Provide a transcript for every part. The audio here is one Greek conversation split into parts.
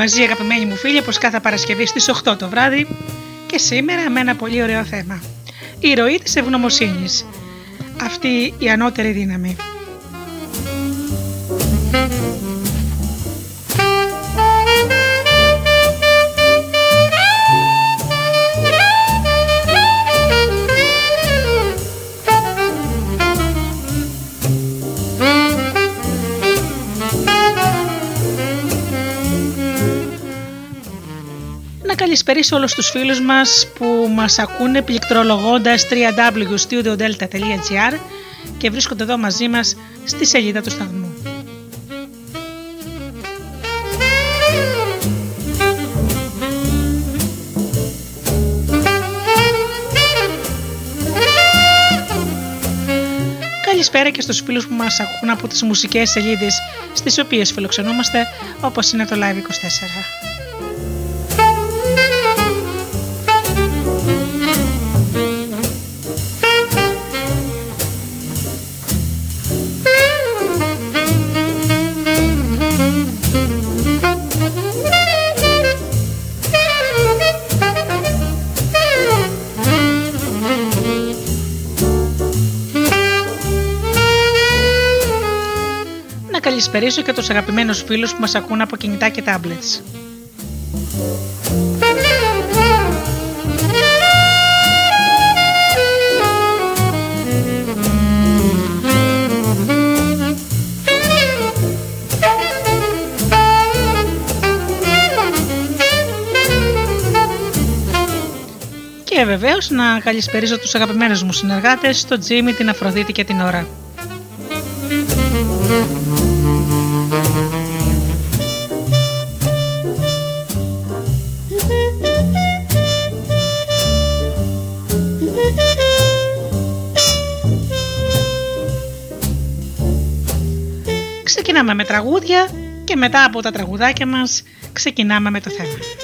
Μαζί αγαπημένοι μου φίλοι όπως κάθε Παρασκευή στις 8 το βράδυ και σήμερα με ένα πολύ ωραίο θέμα. Η ροή της ευγνωμοσύνης. Αυτή η ανώτερη δύναμη. Καλησπερίσω όλους τους φίλους μας που μας ακούνε πληκτρολογώντας www.studiodelta.gr και βρίσκονται εδώ μαζί μας στη σελίδα του σταθμού. Καλησπέρα και στους φίλους που μας ακούν από τις μουσικές σελίδες στις οποίες φιλοξενούμαστε όπως είναι το Live24. Καλησπερίσω και τους αγαπημένους φίλους που μας ακούν από κινητά και tablets. Και βεβαίως να καλησπερίσω τους αγαπημένους μου συνεργάτες, τον Τζίμι, την Αφροδίτη και την Ωρα. Ξεκινάμε με τραγούδια και μετά από τα τραγουδάκια μας ξεκινάμε με το θέμα.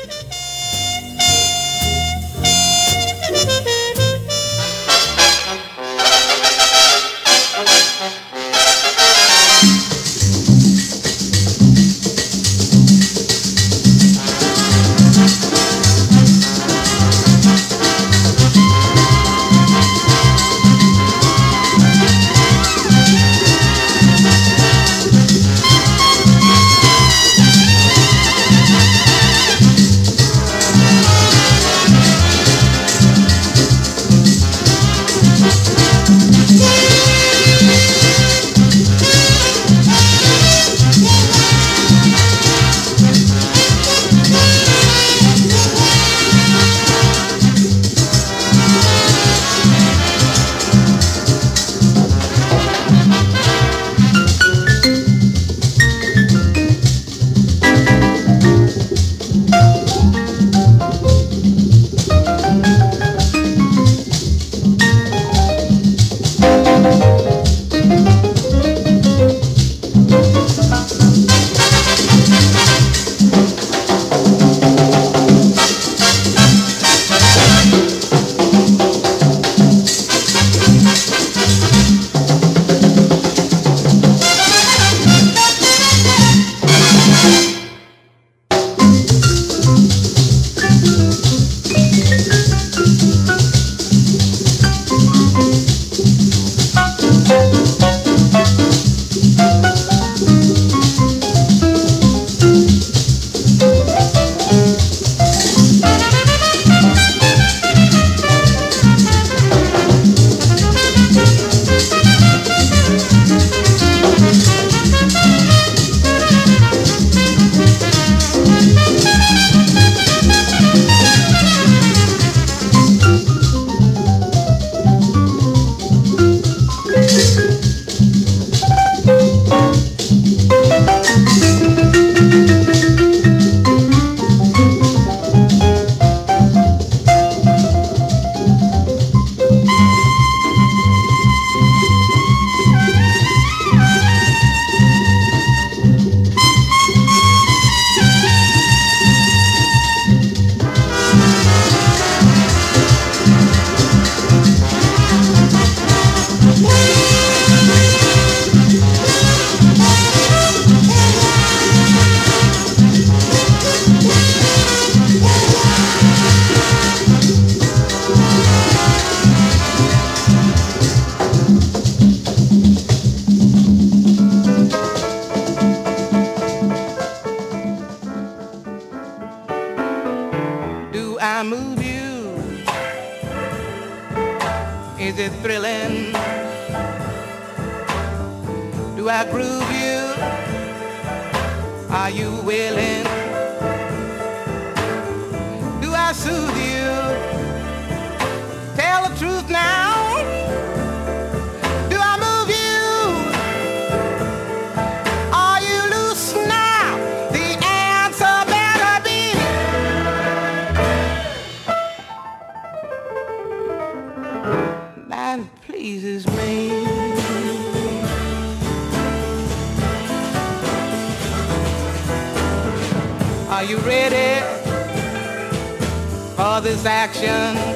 For this action?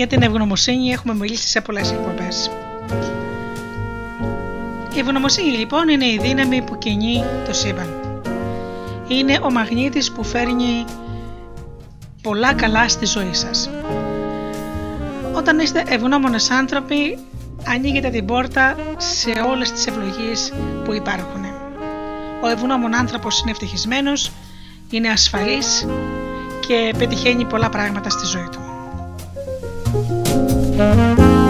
Για την ευγνωμοσύνη έχουμε μιλήσει σε πολλές εκπομπές. Η ευγνωμοσύνη λοιπόν είναι η δύναμη που κινεί το σύμπαν. Είναι ο μαγνήτης που φέρνει πολλά καλά στη ζωή σας. Όταν είστε ευγνώμονες άνθρωποι, ανοίγετε την πόρτα σε όλες τις ευλογίες που υπάρχουν. Ο ευγνώμων άνθρωπος είναι ευτυχισμένος, είναι ασφαλής και πετυχαίνει πολλά πράγματα στη ζωή του. Música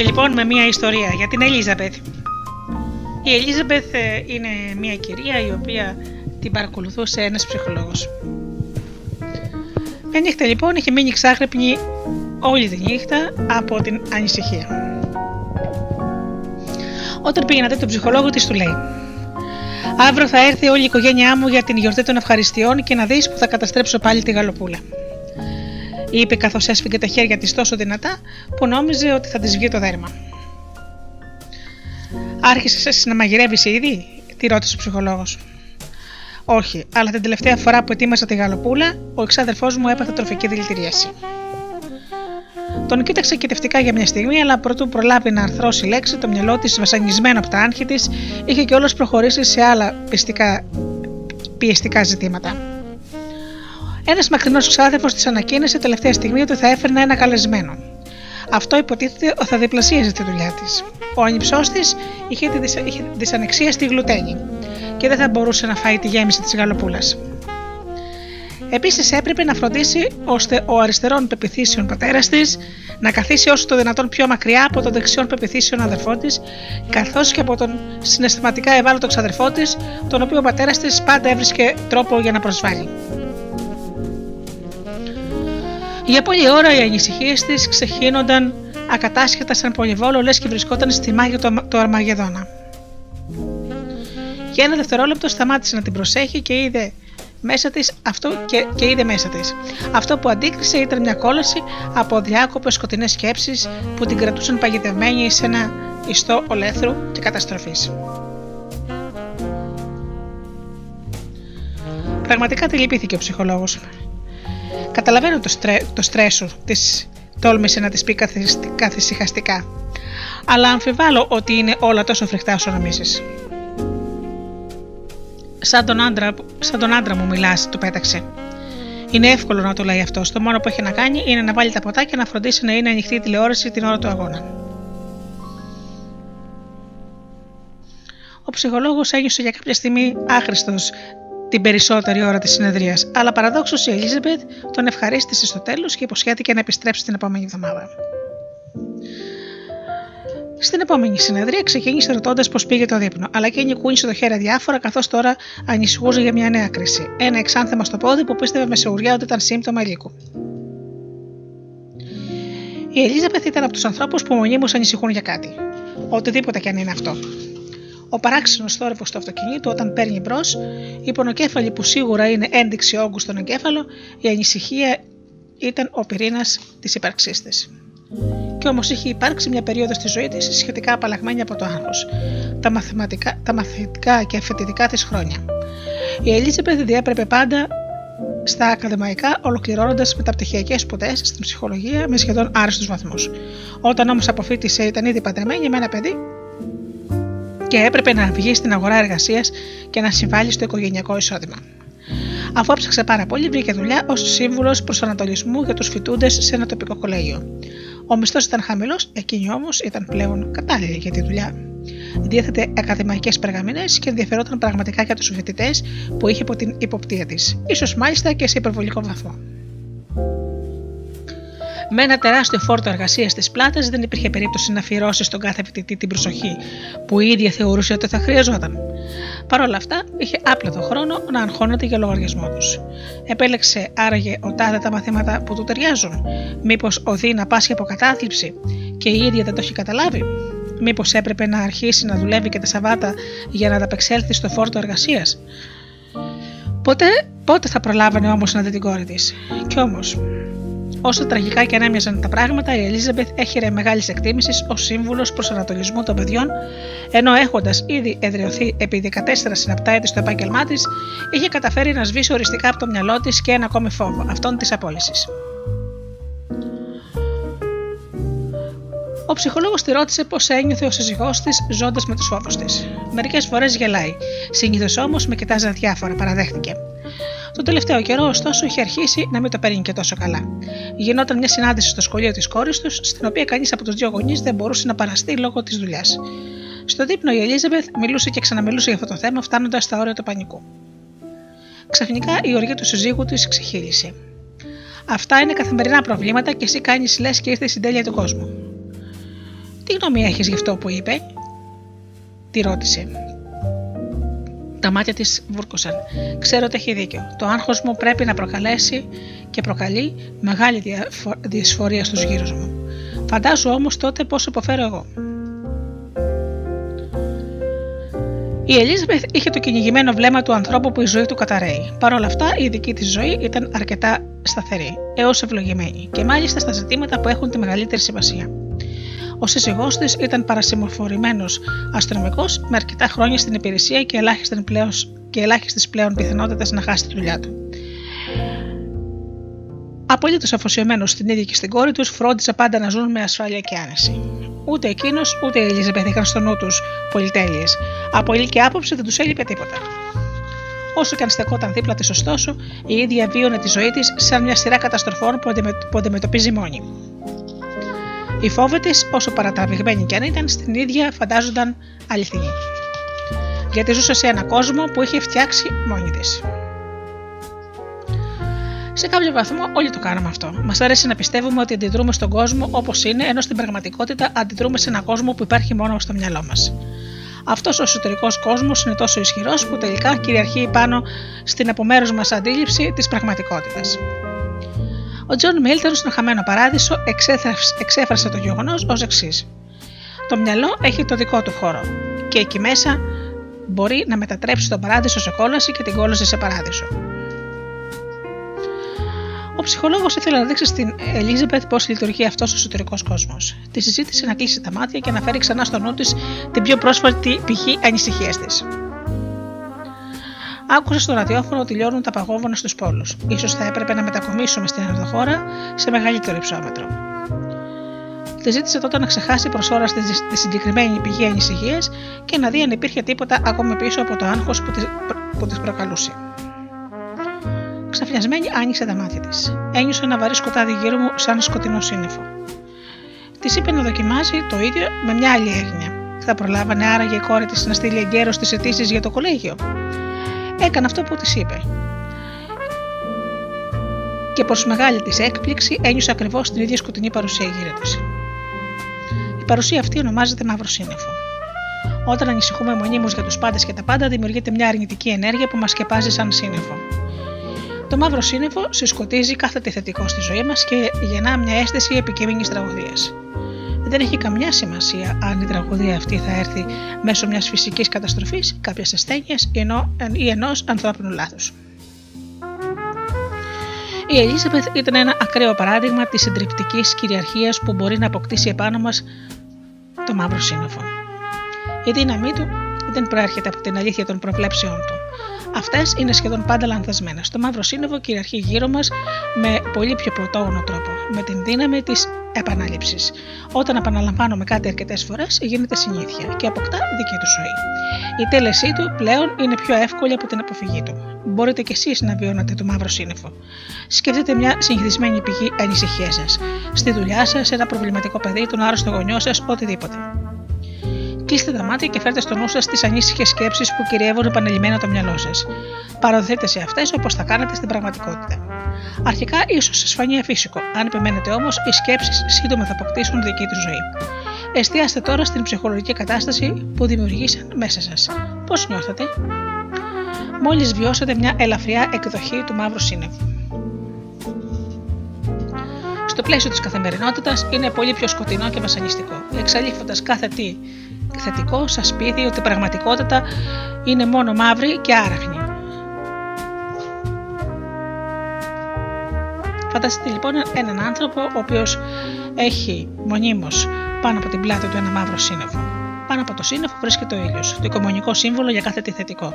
you. λοιπόν με μια ιστορία για την Ελίζαμπεθ. Η Ελίζαμπεθ ε, είναι μια κυρία η οποία την παρακολουθούσε ένας ψυχολόγος. Μια νύχτα λοιπόν είχε μείνει ξάχρυπνη όλη τη νύχτα από την ανησυχία. Όταν πήγε να δει τον ψυχολόγο της του λέει «Αύριο θα έρθει όλη η οικογένειά μου για την γιορτή των ευχαριστειών και να δεις που θα καταστρέψω πάλι τη γαλοπούλα» είπε καθώς έσφυγε τα χέρια της τόσο δυνατά που νόμιζε ότι θα της βγει το δέρμα. Άρχισε να μαγειρεύεις ήδη, τη ρώτησε ο ψυχολόγος. Όχι, αλλά την τελευταία φορά που ετοίμασα τη γαλοπούλα, ο εξάδελφός μου έπαθε τροφική δηλητηρίαση. Τον κοίταξε κοιτευτικά για μια στιγμή, αλλά προτού προλάβει να αρθρώσει λέξη, το μυαλό της, βασανισμένο από τα άγχη της, είχε κιόλας προχωρήσει σε άλλα πιστικά, πιεστικά ζητήματα. Ένας μακρινός ξάδερφος της ανακοίνησε τελευταία στιγμή ότι θα έφερνε ένα καλεσμένο. Αυτό υποτίθεται ότι θα διπλασίαζε τη δουλειά της. Ο ανυψό της είχε τη δυσανεξία στη γλουτένη και δεν θα μπορούσε να φάει τη γέμιση της γαλοπούλας. Επίσης έπρεπε να φροντίσει ώστε ο αριστερών πεπιθήσεων πατέρας της να καθίσει όσο το δυνατόν πιο μακριά από τον δεξιόν πεπιθήσεων αδερφό της, καθώς και από τον συναισθηματικά ευάλωτο ξαδερφό της, τον οποίο ο πατέρας της πάντα έβρισκε τρόπο για να προσβάλλει. Για πολλή ώρα οι ανησυχίες της ξεχύνονταν ακατάσχετα σαν πολυβόλο, λες και βρισκόταν στη μάγια του Αρμαγεδόνα. Για ένα δευτερόλεπτο σταμάτησε να την προσέχει και είδε μέσα της αυτό και, και είδε μέσα της. Αυτό που αντίκρισε ήταν μια κόλαση από διάκοπες σκοτεινές σκέψεις που την κρατούσαν παγιδευμένη σε ένα ιστό ολέθρου και καταστροφής. Πραγματικά τη λυπήθηκε ο ψυχολόγος. Καταλαβαίνω το, στρέ, το στρες σου, της τόλμησες να της πει καθησυχαστικά. Αλλά αμφιβάλλω ότι είναι όλα τόσο φρικτά όσο νομίζεις. Σαν τον άντρα, σαν τον άντρα μου μιλάς, του πέταξε. Είναι εύκολο να το λέει αυτό. Το μόνο που έχει να κάνει είναι να βάλει τα ποτά και να φροντίσει να είναι ανοιχτή η τηλεόραση την ώρα του αγώνα. Ο ψυχολόγος ένιωσε για κάποια στιγμή άχρηστος την περισσότερη ώρα της συνεδρίας, αλλά παραδόξως η Ελίζαμπετ τον ευχαρίστησε στο τέλος και υποσχέθηκε να επιστρέψει την επόμενη εβδομάδα. Στην επόμενη συνεδρία ξεκίνησε ρωτώντας πώς πήγε το δείπνο, αλλά εκείνη κούνησε το χέρι διάφορα καθώς τώρα ανησυχούσε για μια νέα κρίση. Ένα εξάνθεμα στο πόδι που πίστευε με σιγουριά ότι ήταν σύμπτωμα λύκου. Η Ελίζαπεθ ήταν από τους ανθρώπους που μονίμως ανησυχούν για κάτι. Οτιδήποτε κι αν είναι αυτό. Ο παράξενος θόρυβος του αυτοκινήτου όταν παίρνει μπρος, η πονοκέφαλη που σίγουρα είναι ένδειξη όγκου στον εγκέφαλο, η ανησυχία ήταν ο πυρήνας της ύπαρξής της και όμως είχε υπάρξει μια περίοδος στη ζωής της σχετικά απαλλαγμένη από το άγχος, τα, μαθηματικά, τα μαθητικά και φοιτητικά της χρόνια. Η Ελίζαπεθ διέπρεπε πάντα στα ακαδημαϊκά, ολοκληρώνοντας μεταπτυχιακέ σπουδές στην ψυχολογία με σχεδόν άριστους βαθμούς. Όταν όμως αποφύτησε, ήταν ήδη παντρεμένη με ένα παιδί και έπρεπε να βγει στην αγορά εργασίας και να συμβάλλει στο οικογενειακό εισόδημα. Αφού έψαξε πάρα πολύ, βρήκε δουλειά ως σύμβουλος προσανατολισμού για τους φοιτούντες σε ένα τοπικό κολέγιο. Ο μισθός ήταν χαμηλός, εκείνη όμως ήταν πλέον κατάλληλη για τη δουλειά. Διέθετε ακαδημαϊκές περγαμηνές και ενδιαφερόταν πραγματικά για τους φοιτητές που είχε από την υποπτία της, ίσως μάλιστα και σε υπερβολικό βαθμό. Με ένα τεράστιο φόρτο εργασίας στι πλάτε, δεν υπήρχε περίπτωση να αφιερώσει στον κάθε φοιτητή την προσοχή που η ίδια θεωρούσε ότι θα χρειαζόταν. Παρ' όλα αυτά, είχε άπλετο χρόνο να αγχώνεται για λογαριασμό τους. Επέλεξε άραγε ο τάδε τα μαθήματα που του ταιριάζουν. Μήπως οδεί να πάσχει από κατάθλιψη και η ίδια δεν το έχει καταλάβει; Μήπως έπρεπε να αρχίσει να δουλεύει και τα Σαββάτα για να ανταπεξέλθει στο φόρτο εργασίας; Ποτέ, πότε θα προλάβανε όμως να δει την κόρη της; Κι όμως, Όσο τραγικά και αν έμοιαζαν τα πράγματα, η Ελίζαμπεθ έχειρε μεγάλης εκτίμησης ως σύμβουλος προσανατολισμού των παιδιών, ενώ έχοντας ήδη εδραιωθεί επί 14 συναπτά έτη στο επάγγελμά της, είχε καταφέρει να σβήσει οριστικά από το μυαλό της και ένα ακόμη φόβο, αυτόν της απόλυσης. Ο ψυχολόγος τη ρώτησε πώς ένιωθε ο σύζυγός της ζώντας με τους φόβους της. Μερικές φορές γελάει, συνήθως όμως με κοιτάζει αδιάφορα, παραδέχτηκε. Το τελευταίο καιρό, ωστόσο, είχε αρχίσει να μην το παίρνει και τόσο καλά. Γινόταν μια συνάντηση στο σχολείο της κόρης τους, στην οποία κανείς από τους δύο γονείς δεν μπορούσε να παραστεί λόγω της δουλειάς. Στο δείπνο η Ελίζαμπεθ μιλούσε και ξαναμιλούσε για αυτό το θέμα, φτάνοντας στα όρια του πανικού. Ξαφνικά η οργή του συζύγου της ξεχύλισε. Αυτά είναι καθημερινά προβλήματα και εσύ κάνεις λες και ήρθες στην τέλεια του κόσμου. Τι γνώμη έχεις γι' αυτό που είπε, τη ρώτησε. Τα μάτια της βούρκωσαν. Ξέρω ότι έχει δίκιο. Το άγχος μου πρέπει να προκαλέσει και προκαλεί μεγάλη δυσφορία στους γύρους μου. Φαντάζω όμως τότε πώς υποφέρω εγώ. Η Ελίζαπεθ είχε το κυνηγημένο βλέμμα του ανθρώπου που η ζωή του καταραίει. Παρ' όλα αυτά, η δική της ζωή ήταν αρκετά σταθερή, έως ευλογημένη, και μάλιστα στα ζητήματα που έχουν τη μεγαλύτερη σημασία. Ο σύζυγός της ήταν παρασημοφορημένος αστυνομικός με αρκετά χρόνια στην υπηρεσία και ελάχιστε πλέον, πλέον πιθανότητες να χάσει τη δουλειά του. Απολύτως αφοσιωμένος στην ίδια και στην κόρη τους, φρόντιζε πάντα να ζουν με ασφάλεια και άνεση. Ούτε εκείνος ούτε η Ελίζαμπεθ είχαν στο νου τους πολυτέλειες. Από ηλική άποψη δεν τους έλειπε τίποτα. Όσο και αν στεκόταν δίπλα της, ωστόσο, η ίδια βίωνε τη ζωή της σαν μια σειρά καταστροφών που αντιμετωπίζει μόνη. Οι φόβοι τη, όσο παρατραβηγμένοι κι αν ήταν, στην ίδια φαντάζονταν αληθινή. Γιατί ζούσε σε ένα κόσμο που είχε φτιάξει μόνη της. Σε κάποιο βαθμό όλοι το κάναμε αυτό. Μας αρέσει να πιστεύουμε ότι αντιδρούμε στον κόσμο όπως είναι, ενώ στην πραγματικότητα αντιδρούμε σε έναν κόσμο που υπάρχει μόνο στο μυαλό μας. Αυτός ο εσωτερικός κόσμος είναι τόσο ισχυρός που τελικά κυριαρχεί πάνω στην από μέρους μας αντίληψη της πραγματικότητας. Ο Τζον Μίλτον στο Χαμένο Παράδεισο εξέφρασε το γεγονός ως εξής. Το μυαλό έχει το δικό του χώρο και εκεί μέσα μπορεί να μετατρέψει τον παράδεισο σε κόλαση και την κόλαση σε παράδεισο. Ο ψυχολόγος ήθελε να δείξει στην Ελίζαμπεθ πώς λειτουργεί αυτός ο εσωτερικός κόσμος. Τη συζήτησε να κλείσει τα μάτια και να φέρει ξανά στο νου της την πιο πρόσφατη πηγή ανησυχία της. Άκουσα στο ραδιόφωνο ότι λιώνουν τα παγόβουνα στους πόλους. σω θα έπρεπε να μετακομίσουμε στην ενδοχώρα σε μεγαλύτερο υψόμετρο. Τη ζήτησε τότε να ξεχάσει προς ώρα τη συγκεκριμένη πηγή ανησυχίας και να δει αν υπήρχε τίποτα ακόμη πίσω από το άγχος που της προκαλούσε. Ξαφνιασμένη άνοιξε τα μάτια της. Ένιωσε ένα βαρύ σκοτάδι γύρω μου σαν σκοτεινό σύννεφο. Της είπε να δοκιμάζει το ίδιο με μια άλλη έγνοια. Θα προλάβανε άραγε η κόρη της να στείλει εγκαίρως τις αιτήσεις για το κολέγιο. Έκανε αυτό που της είπε. Και προς μεγάλη της έκπληξη ένιωσε ακριβώς την ίδια σκοτεινή παρουσία γύρω της. Η παρουσία αυτή ονομάζεται μαύρο σύννεφο. Όταν ανησυχούμε μονίμως για τους πάντες και τα πάντα, δημιουργείται μια αρνητική ενέργεια που μας σκεπάζει σαν σύννεφο. Το μαύρο σύννεφο συσκοτίζει κάθε τι θετικό στη ζωή μας και γεννά μια αίσθηση επικείμενη τραγωδίας. Δεν έχει καμιά σημασία αν η τραγωδία αυτή θα έρθει μέσω μιας φυσικής καταστροφής, κάποια ασθένεια ή ενός ανθρώπινου λάθους. Η Ελίζαπεθ ήταν ένα ακραίο παράδειγμα της συντριπτικής κυριαρχίας που μπορεί να αποκτήσει επάνω μας το μαύρο σύννεφο. Η δύναμή του δεν προέρχεται από την αλήθεια των προβλέψεών του. Αυτές είναι σχεδόν πάντα λανθασμένες. Το μαύρο σύννεφο κυριαρχεί γύρω μας με πολύ πιο πρωτόγονο τρόπο, με την δύναμη της επανάληψης. Όταν επαναλαμβάνουμε κάτι αρκετές φορές, γίνεται συνήθεια και αποκτά δική του ζωή. Η τέλεσή του πλέον είναι πιο εύκολη από την αποφυγή του. Μπορείτε κι εσείς να βιώνετε το μαύρο σύννεφο. Σκεφτείτε μια συνηθισμένη πηγή ανησυχίας σας, στη δουλειά σας, ένα προβληματικό παιδί, τον άρρωστο γονιό σας, οτιδήποτε. Κλείστε τα μάτια και φέρτε στο νου σας τις ανήσυχες σκέψεις που κυριεύουν επανελειμμένα το μυαλό σας. Παραδοθείτε σε αυτές όπως θα κάνετε στην πραγματικότητα. Αρχικά ίσως σας φανεί αφύσικο, αν επιμένετε όμως, οι σκέψεις σύντομα θα αποκτήσουν δική τους ζωή. Εστιάστε τώρα στην ψυχολογική κατάσταση που δημιουργήσαν μέσα σας. Πώς νιώθετε, μόλις βιώσατε μια ελαφριά εκδοχή του μαύρου σύννεφου. Στο πλαίσιο της καθημερινότητας είναι πολύ πιο σκοτεινό και βασανιστικό. Εξαλείφοντας κάθε τι θετικό, σα πει ότι η πραγματικότητα είναι μόνο μαύρη και άραχνη. Φανταστείτε λοιπόν έναν άνθρωπο ο οποίος έχει μονίμως πάνω από την πλάτη του ένα μαύρο σύννεφο. Πάνω από το σύννεφο βρίσκεται ο ήλιος, το οικομονικό σύμβολο για κάθε τι θετικό.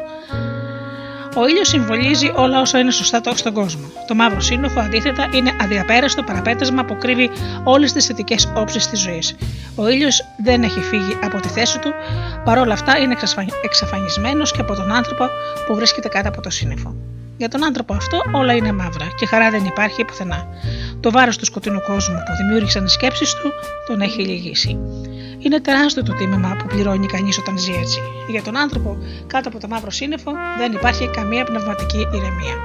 Ο ήλιος συμβολίζει όλα όσα είναι σωστά στον κόσμο. Το μαύρο σύννεφο, αντίθετα, είναι αδιαπέραστο παραπέτασμα που κρύβει όλες τις θετικές όψεις της ζωής. Ο ήλιος δεν έχει φύγει από τη θέση του, παρόλα αυτά είναι εξαφανισμένος και από τον άνθρωπο που βρίσκεται κάτω από το σύννεφο. Για τον άνθρωπο αυτό όλα είναι μαύρα και χαρά δεν υπάρχει πουθενά. Το βάρος του σκοτεινού κόσμου που δημιούργησαν οι σκέψεις του τον έχει λυγίσει. Είναι τεράστιο το τίμημα που πληρώνει κανείς όταν ζει έτσι. Για τον άνθρωπο κάτω από το μαύρο σύννεφο δεν υπάρχει καμία πνευματική ηρεμία.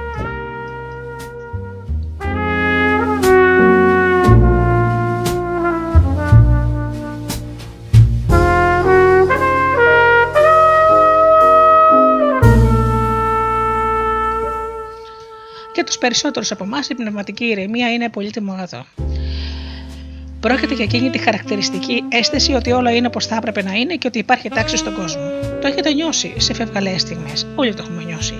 Για τους περισσότερους από εμάς, η πνευματική ηρεμία είναι πολύτιμο αγαθό. Πρόκειται για εκείνη τη χαρακτηριστική αίσθηση ότι όλα είναι όπως θα έπρεπε να είναι και ότι υπάρχει τάξη στον κόσμο. Το έχετε νιώσει σε φευγαλαίες στιγμές. Όλοι το έχουμε νιώσει.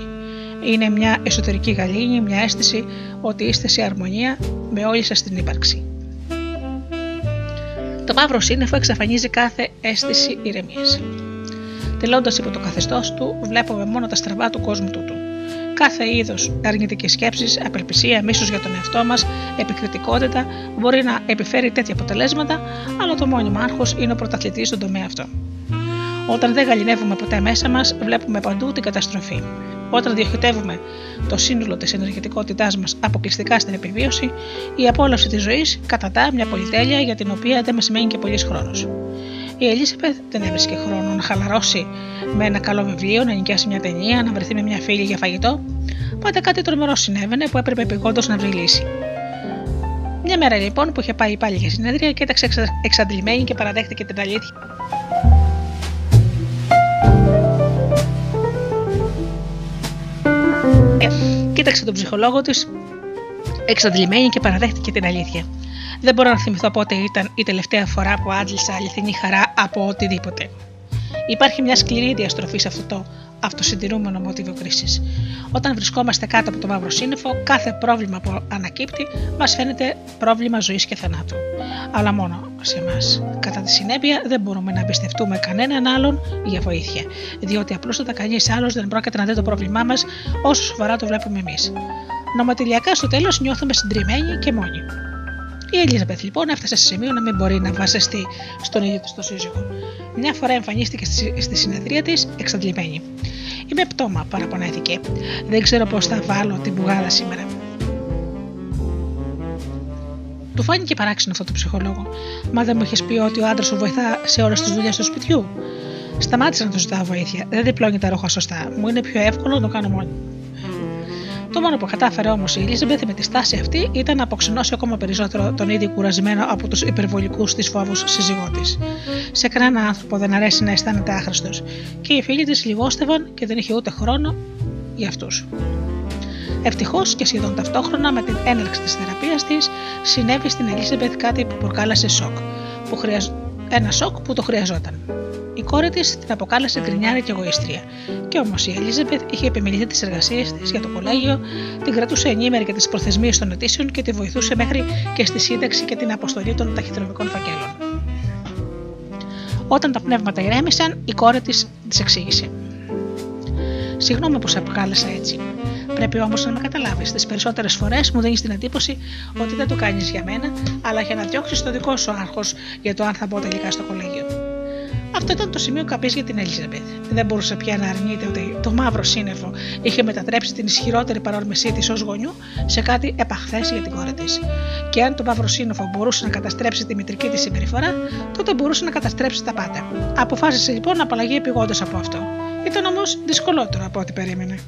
Είναι μια εσωτερική γαλήνη, μια αίσθηση ότι είστε σε αρμονία με όλη σας την ύπαρξη. Το μαύρο σύννεφο εξαφανίζει κάθε αίσθηση ηρεμίας. Τελώντας υπό το καθεστώς του, βλέπουμε μόνο τα στραβά του κόσμου τούτου. Κάθε είδος αρνητικής σκέψης, απελπισία, μίσος για τον εαυτό μας, επικριτικότητα μπορεί να επιφέρει τέτοια αποτελέσματα, αλλά το μόνιμο άγχο είναι ο πρωταθλητής στον τομέα αυτό. Όταν δεν γαλινεύουμε ποτέ μέσα μας, βλέπουμε παντού την καταστροφή. Όταν διοχετεύουμε το σύνολο της ενεργητικότητάς μας αποκλειστικά στην επιβίωση, η απόλαυση της ζωής κατατά μια πολυτέλεια για την οποία δεν μας σημαίνει και πολλής χρόνος. Η Ελίζαπεθ δεν έβρισκε χρόνο να χαλαρώσει με ένα καλό βιβλίο, να νοικιάσει μια ταινία, να βρεθεί με μια φίλη για φαγητό. Πάντα κάτι τρομερό συνέβαινε που έπρεπε επιγόντως να βρει λύση. Μια μέρα λοιπόν που είχε πάει πάλι για συνέδρια, κοίταξε εξαντλημένη και παραδέχτηκε την αλήθεια. Ε, κοίταξε τον ψυχολόγο της, εξαντλημένη και παραδέχτηκε την αλήθεια. Δεν μπορώ να θυμηθώ πότε ήταν η τελευταία φορά που άντλησα αληθινή χαρά από οτιδήποτε. Υπάρχει μια σκληρή διαστροφή σε αυτό το αυτοσυντηρούμενο μοτίβο κρίσης. Όταν βρισκόμαστε κάτω από το μαύρο σύννεφο, κάθε πρόβλημα που ανακύπτει μας φαίνεται πρόβλημα ζωής και θανάτου. Αλλά μόνο σε εμάς. Κατά τη συνέπεια, δεν μπορούμε να εμπιστευτούμε κανέναν άλλον για βοήθεια, διότι απλούστατα κανείς άλλος δεν πρόκειται να δει το πρόβλημά μας όσο σοβαρά το βλέπουμε εμείς. Νομοτελειακά στο τέλος νιώθουμε συντριμμένοι και μόνοι. Η Ελίζαπεθ λοιπόν έφτασε σε σημείο να μην μπορεί να βασιστεί στον ίδιο της το σύζυγο. Μια φορά εμφανίστηκε στη συνεδρία της εξαντλημένη. Είμαι πτώμα, παραπονέθηκε. Δεν ξέρω πώς θα βάλω την πουγάδα σήμερα. Του φάνηκε παράξενο αυτό το ψυχολόγο. Μα δεν μου είχε πει ότι ο άντρας σου βοηθά σε όλες τις δουλειές του σπιτιού; Σταμάτησα να του ζητάω βοήθεια. Δεν διπλώνει τα ρούχα σωστά. Μου είναι πιο εύκολο να το κάνω μόνη. Το μόνο που κατάφερε όμως η Ελίζαμπεθ με τη στάση αυτή ήταν να αποξενώσει ακόμα περισσότερο τον ήδη κουρασμένο από τους υπερβολικούς της φόβους σύζυγό της. Σε κανένα άνθρωπο δεν αρέσει να αισθάνεται άχρηστος και οι φίλοι της λιγόστευαν και δεν είχε ούτε χρόνο για αυτούς. Ευτυχώς και σχεδόν ταυτόχρονα με την έναρξη της θεραπείας της, συνέβη στην Ελίζαμπεθ κάτι που προκάλεσε σοκ. Που Ένα σοκ που το χρειαζόταν. Η κόρη της την αποκάλεσε γκρινιάρη και εγωίστρια. Και όμως η Ελίζαμπεθ είχε επιμεληθεί τις εργασίες της για το κολέγιο, την κρατούσε ενήμερη για τις προθεσμίες των αιτήσεων και τη βοηθούσε μέχρι και στη σύνταξη και την αποστολή των ταχυδρομικών φακέλων. Όταν τα πνεύματα ηρέμησαν, η κόρη της της εξήγησε. Συγγνώμη που σε αποκάλεσα έτσι. Πρέπει όμως να με καταλάβεις. Τις περισσότερες φορές μου δίνεις την εντύπωση ότι δεν το κάνεις για μένα, αλλά για να διώξεις το δικό σου άγχος για το αν θα μπω τελικά στο κολέγιο. Αυτό ήταν το σημείο καπής για την Ελίζαμπεθ. Δεν μπορούσε πια να αρνείται ότι το μαύρο σύννεφο είχε μετατρέψει την ισχυρότερη παρόρμησή της ως γονιού σε κάτι επαχθές για την κόρη της. Και αν το μαύρο σύννεφο μπορούσε να καταστρέψει τη μητρική της συμπεριφορά, τότε μπορούσε να καταστρέψει τα πάντα. Αποφάσισε λοιπόν να απαλλαγεί επιγόντως από αυτό. Ήταν όμως δυσκολότερο από ό,τι περίμενε.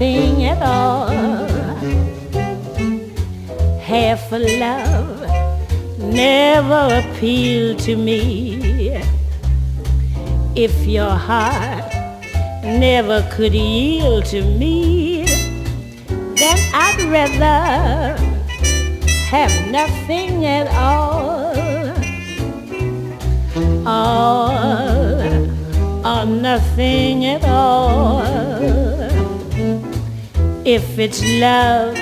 Nothing at all. Half a love never appealed to me. If your heart never could yield to me, then I'd rather have nothing at all. All or nothing at all. If it's love,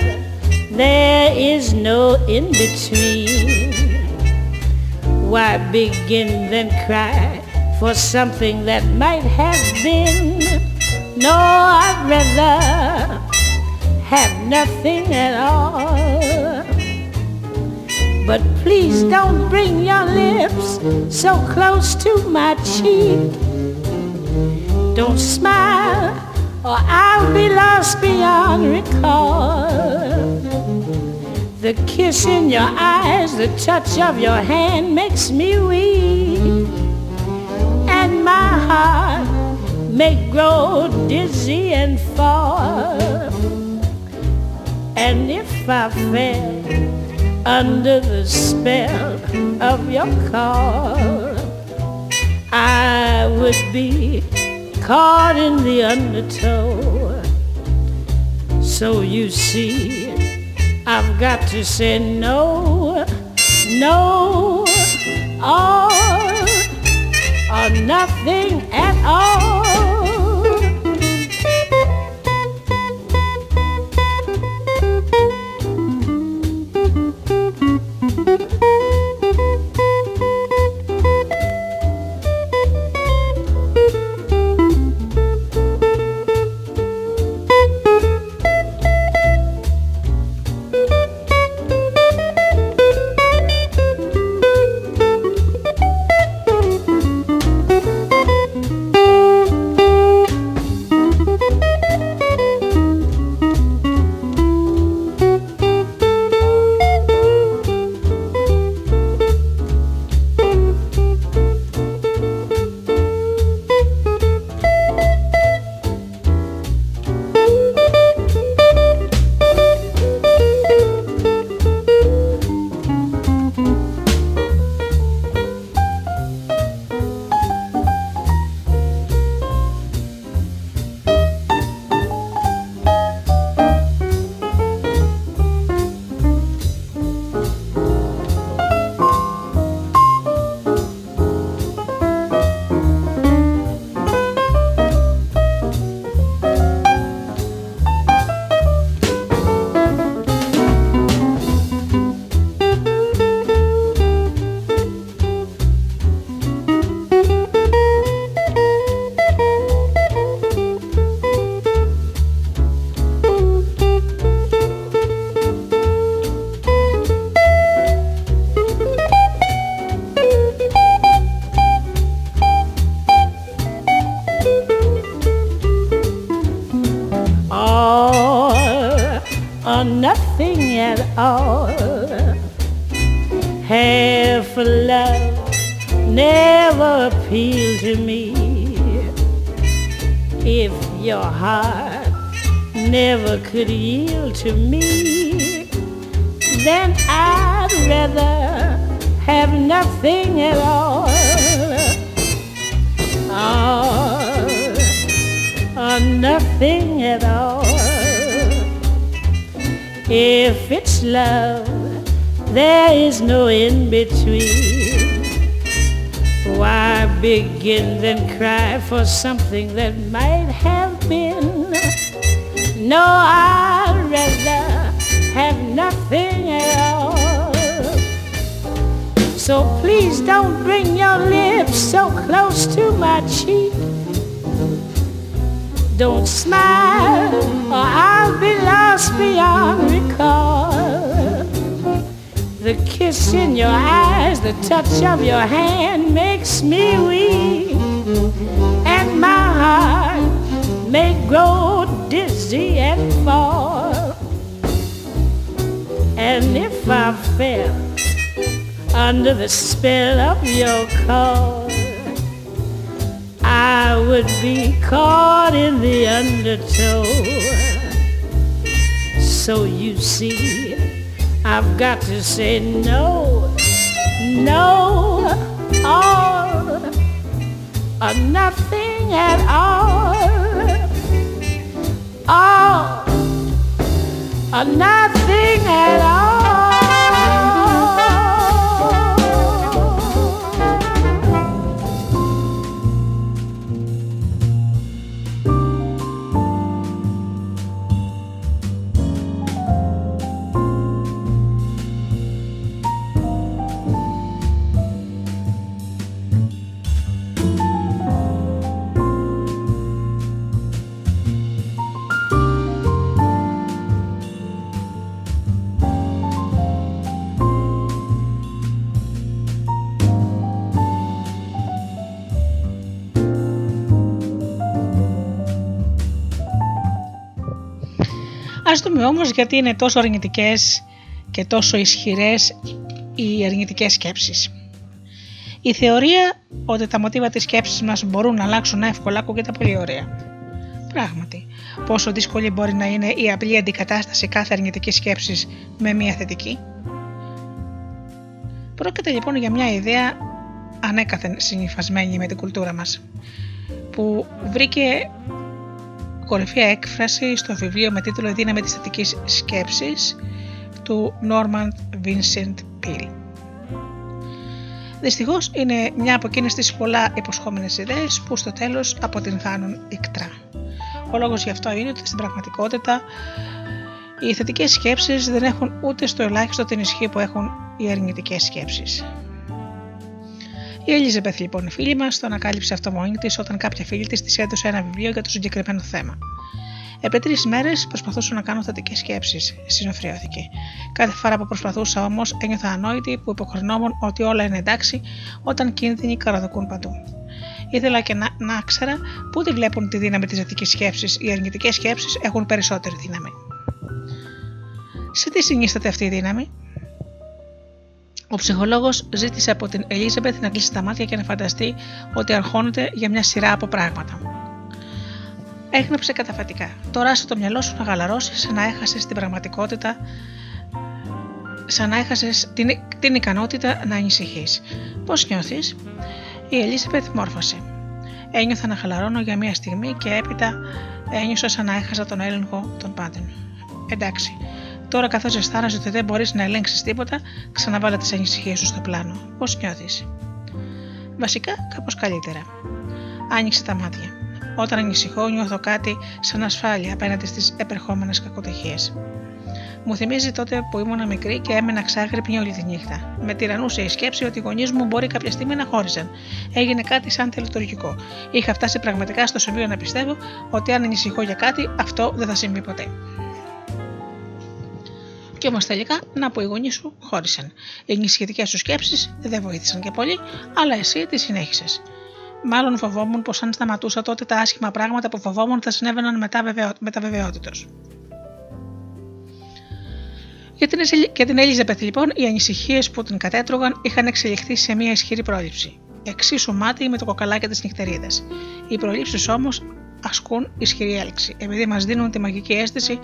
there is no in between. Why begin then cry for something that might have been? No, I'd rather have nothing at all. But please don't bring your lips so close to my cheek. Don't smile or I'll be lost beyond recall. The kiss in your eyes, the touch of your hand makes me weak. And my heart may grow dizzy and fall. And if I fell under the spell of your call, I would be caught in the undertow. So you see, I've got to say no, no, all or nothing at all. Something that might have been. No, I'd rather have nothing at all. So please don't bring your lips so close to my cheek. Don't smile or I'll be lost beyond recall. The kiss in your eyes, the touch of your hand makes me weak heart may grow dizzy and fall. And if I fell under the spell of your call, I would be caught in the undertow. So you see, I've got to say no, no, all or nothing at all, all or nothing at all. Ας δούμε όμως γιατί είναι τόσο αρνητικές και τόσο ισχυρές οι αρνητικές σκέψεις. Η θεωρία ότι τα μοτίβα της σκέψης μας μπορούν να αλλάξουν εύκολα ακούγεται πολύ ωραία. Πράγματι, πόσο δύσκολη μπορεί να είναι η απλή αντικατάσταση κάθε αρνητικής σκέψης με μια θετική; Πρόκειται λοιπόν για μια ιδέα ανέκαθεν συνυφασμένη με την κουλτούρα μας, που βρήκε κορυφαία έκφραση στο βιβλίο με τίτλο «Η δύναμη της θετικής σκέψης» του Norman Vincent Peale. Δυστυχώς είναι μια από εκείνες τις πολλά υποσχόμενες ιδέες που στο τέλος αποτυγχάνουν ικτρά. Ο λόγος γι' αυτό είναι ότι στην πραγματικότητα οι θετικές σκέψεις δεν έχουν ούτε στο ελάχιστο την ισχύ που έχουν οι αρνητικές σκέψεις. Η Ελίζαμπεθ, λοιπόν, η φίλη μας, το ανακάλυψε αυτό μόνη της όταν κάποια φίλη της της έδωσε ένα βιβλίο για το συγκεκριμένο θέμα. Επί τρεις μέρες προσπαθούσα να κάνω θετικές σκέψεις, συνοφριώθηκε. Κάθε φορά που προσπαθούσα όμως ένιωθα ανόητη που υποχρεωνόμουν ότι όλα είναι εντάξει όταν κίνδυνοι καραδοκούν παντού. Ήθελα και να, να ξέρα πού τη βλέπουν τη δύναμη της θετικής σκέψης. Οι αρνητικές σκέψεις έχουν περισσότερη δύναμη. Σε τι συνίσταται αυτή η δύναμη, ο ψυχολόγος ζήτησε από την Ελίζαμπεθ να κλείσει τα μάτια και να φανταστεί ότι αρχώνεται για μια σειρά από πράγματα. Έγνεψε καταφατικά. Τώρα στο το μυαλό σου να γαλαρώσεις σαν να έχασες την πραγματικότητα, σαν να έχασες την, την ικανότητα να ανησυχείς. Πώς νιώθεις, η Ελίζαμπεθ μόρφωσε. Ένιωθα να χαλαρώνω για μια στιγμή και έπειτα ένιωσα σαν να έχασα τον έλεγχο των πάντων. Εντάξει, Τώρα, καθώς αισθάνεσαι ότι δεν μπορείς να ελέγξεις τίποτα, ξαναβάλε τις ανησυχίες σου στο πλάνο. Πώς νιώθεις; Βασικά, κάπως καλύτερα. Άνοιξε τα μάτια. Όταν ανησυχώ, νιώθω κάτι σαν ασφάλεια απέναντι στις επερχόμενες κακοτυχίες. Μου θυμίζει τότε που ήμουν μικρή και έμενα ξάγρυπνη όλη τη νύχτα. Με τυρανούσε η σκέψη ότι οι γονείς μου μπορεί κάποια στιγμή να χώριζαν. Έγινε κάτι σαν τελετουργικό. Είχα φτάσει πραγματικά στο σημείο να πιστεύω ότι αν ανησυχώ για κάτι, αυτό δεν θα συμβεί ποτέ. Και όμως τελικά να πω οι γονείς σου χώρισαν. Οι ενισχυτικέ σου σκέψεις δεν βοήθησαν και πολύ, αλλά εσύ τις συνέχισες. Μάλλον φοβόμουν πως αν σταματούσα τότε τα άσχημα πράγματα που φοβόμουν θα συνέβαιναν μετά, βεβαιό, μετά βεβαιότητος. Για την, για την Ελίζαπεθ λοιπόν, οι ανησυχίες που την κατέτρωγαν είχαν εξελιχθεί σε μια ισχυρή πρόληψη. Εξίσου μάτι με το κοκαλάκι της νυχτερίδας. Οι προλήψεις όμως ασκούν ισχυρή έλξη, επειδή μας δίνουν τη μαγική αίσθηση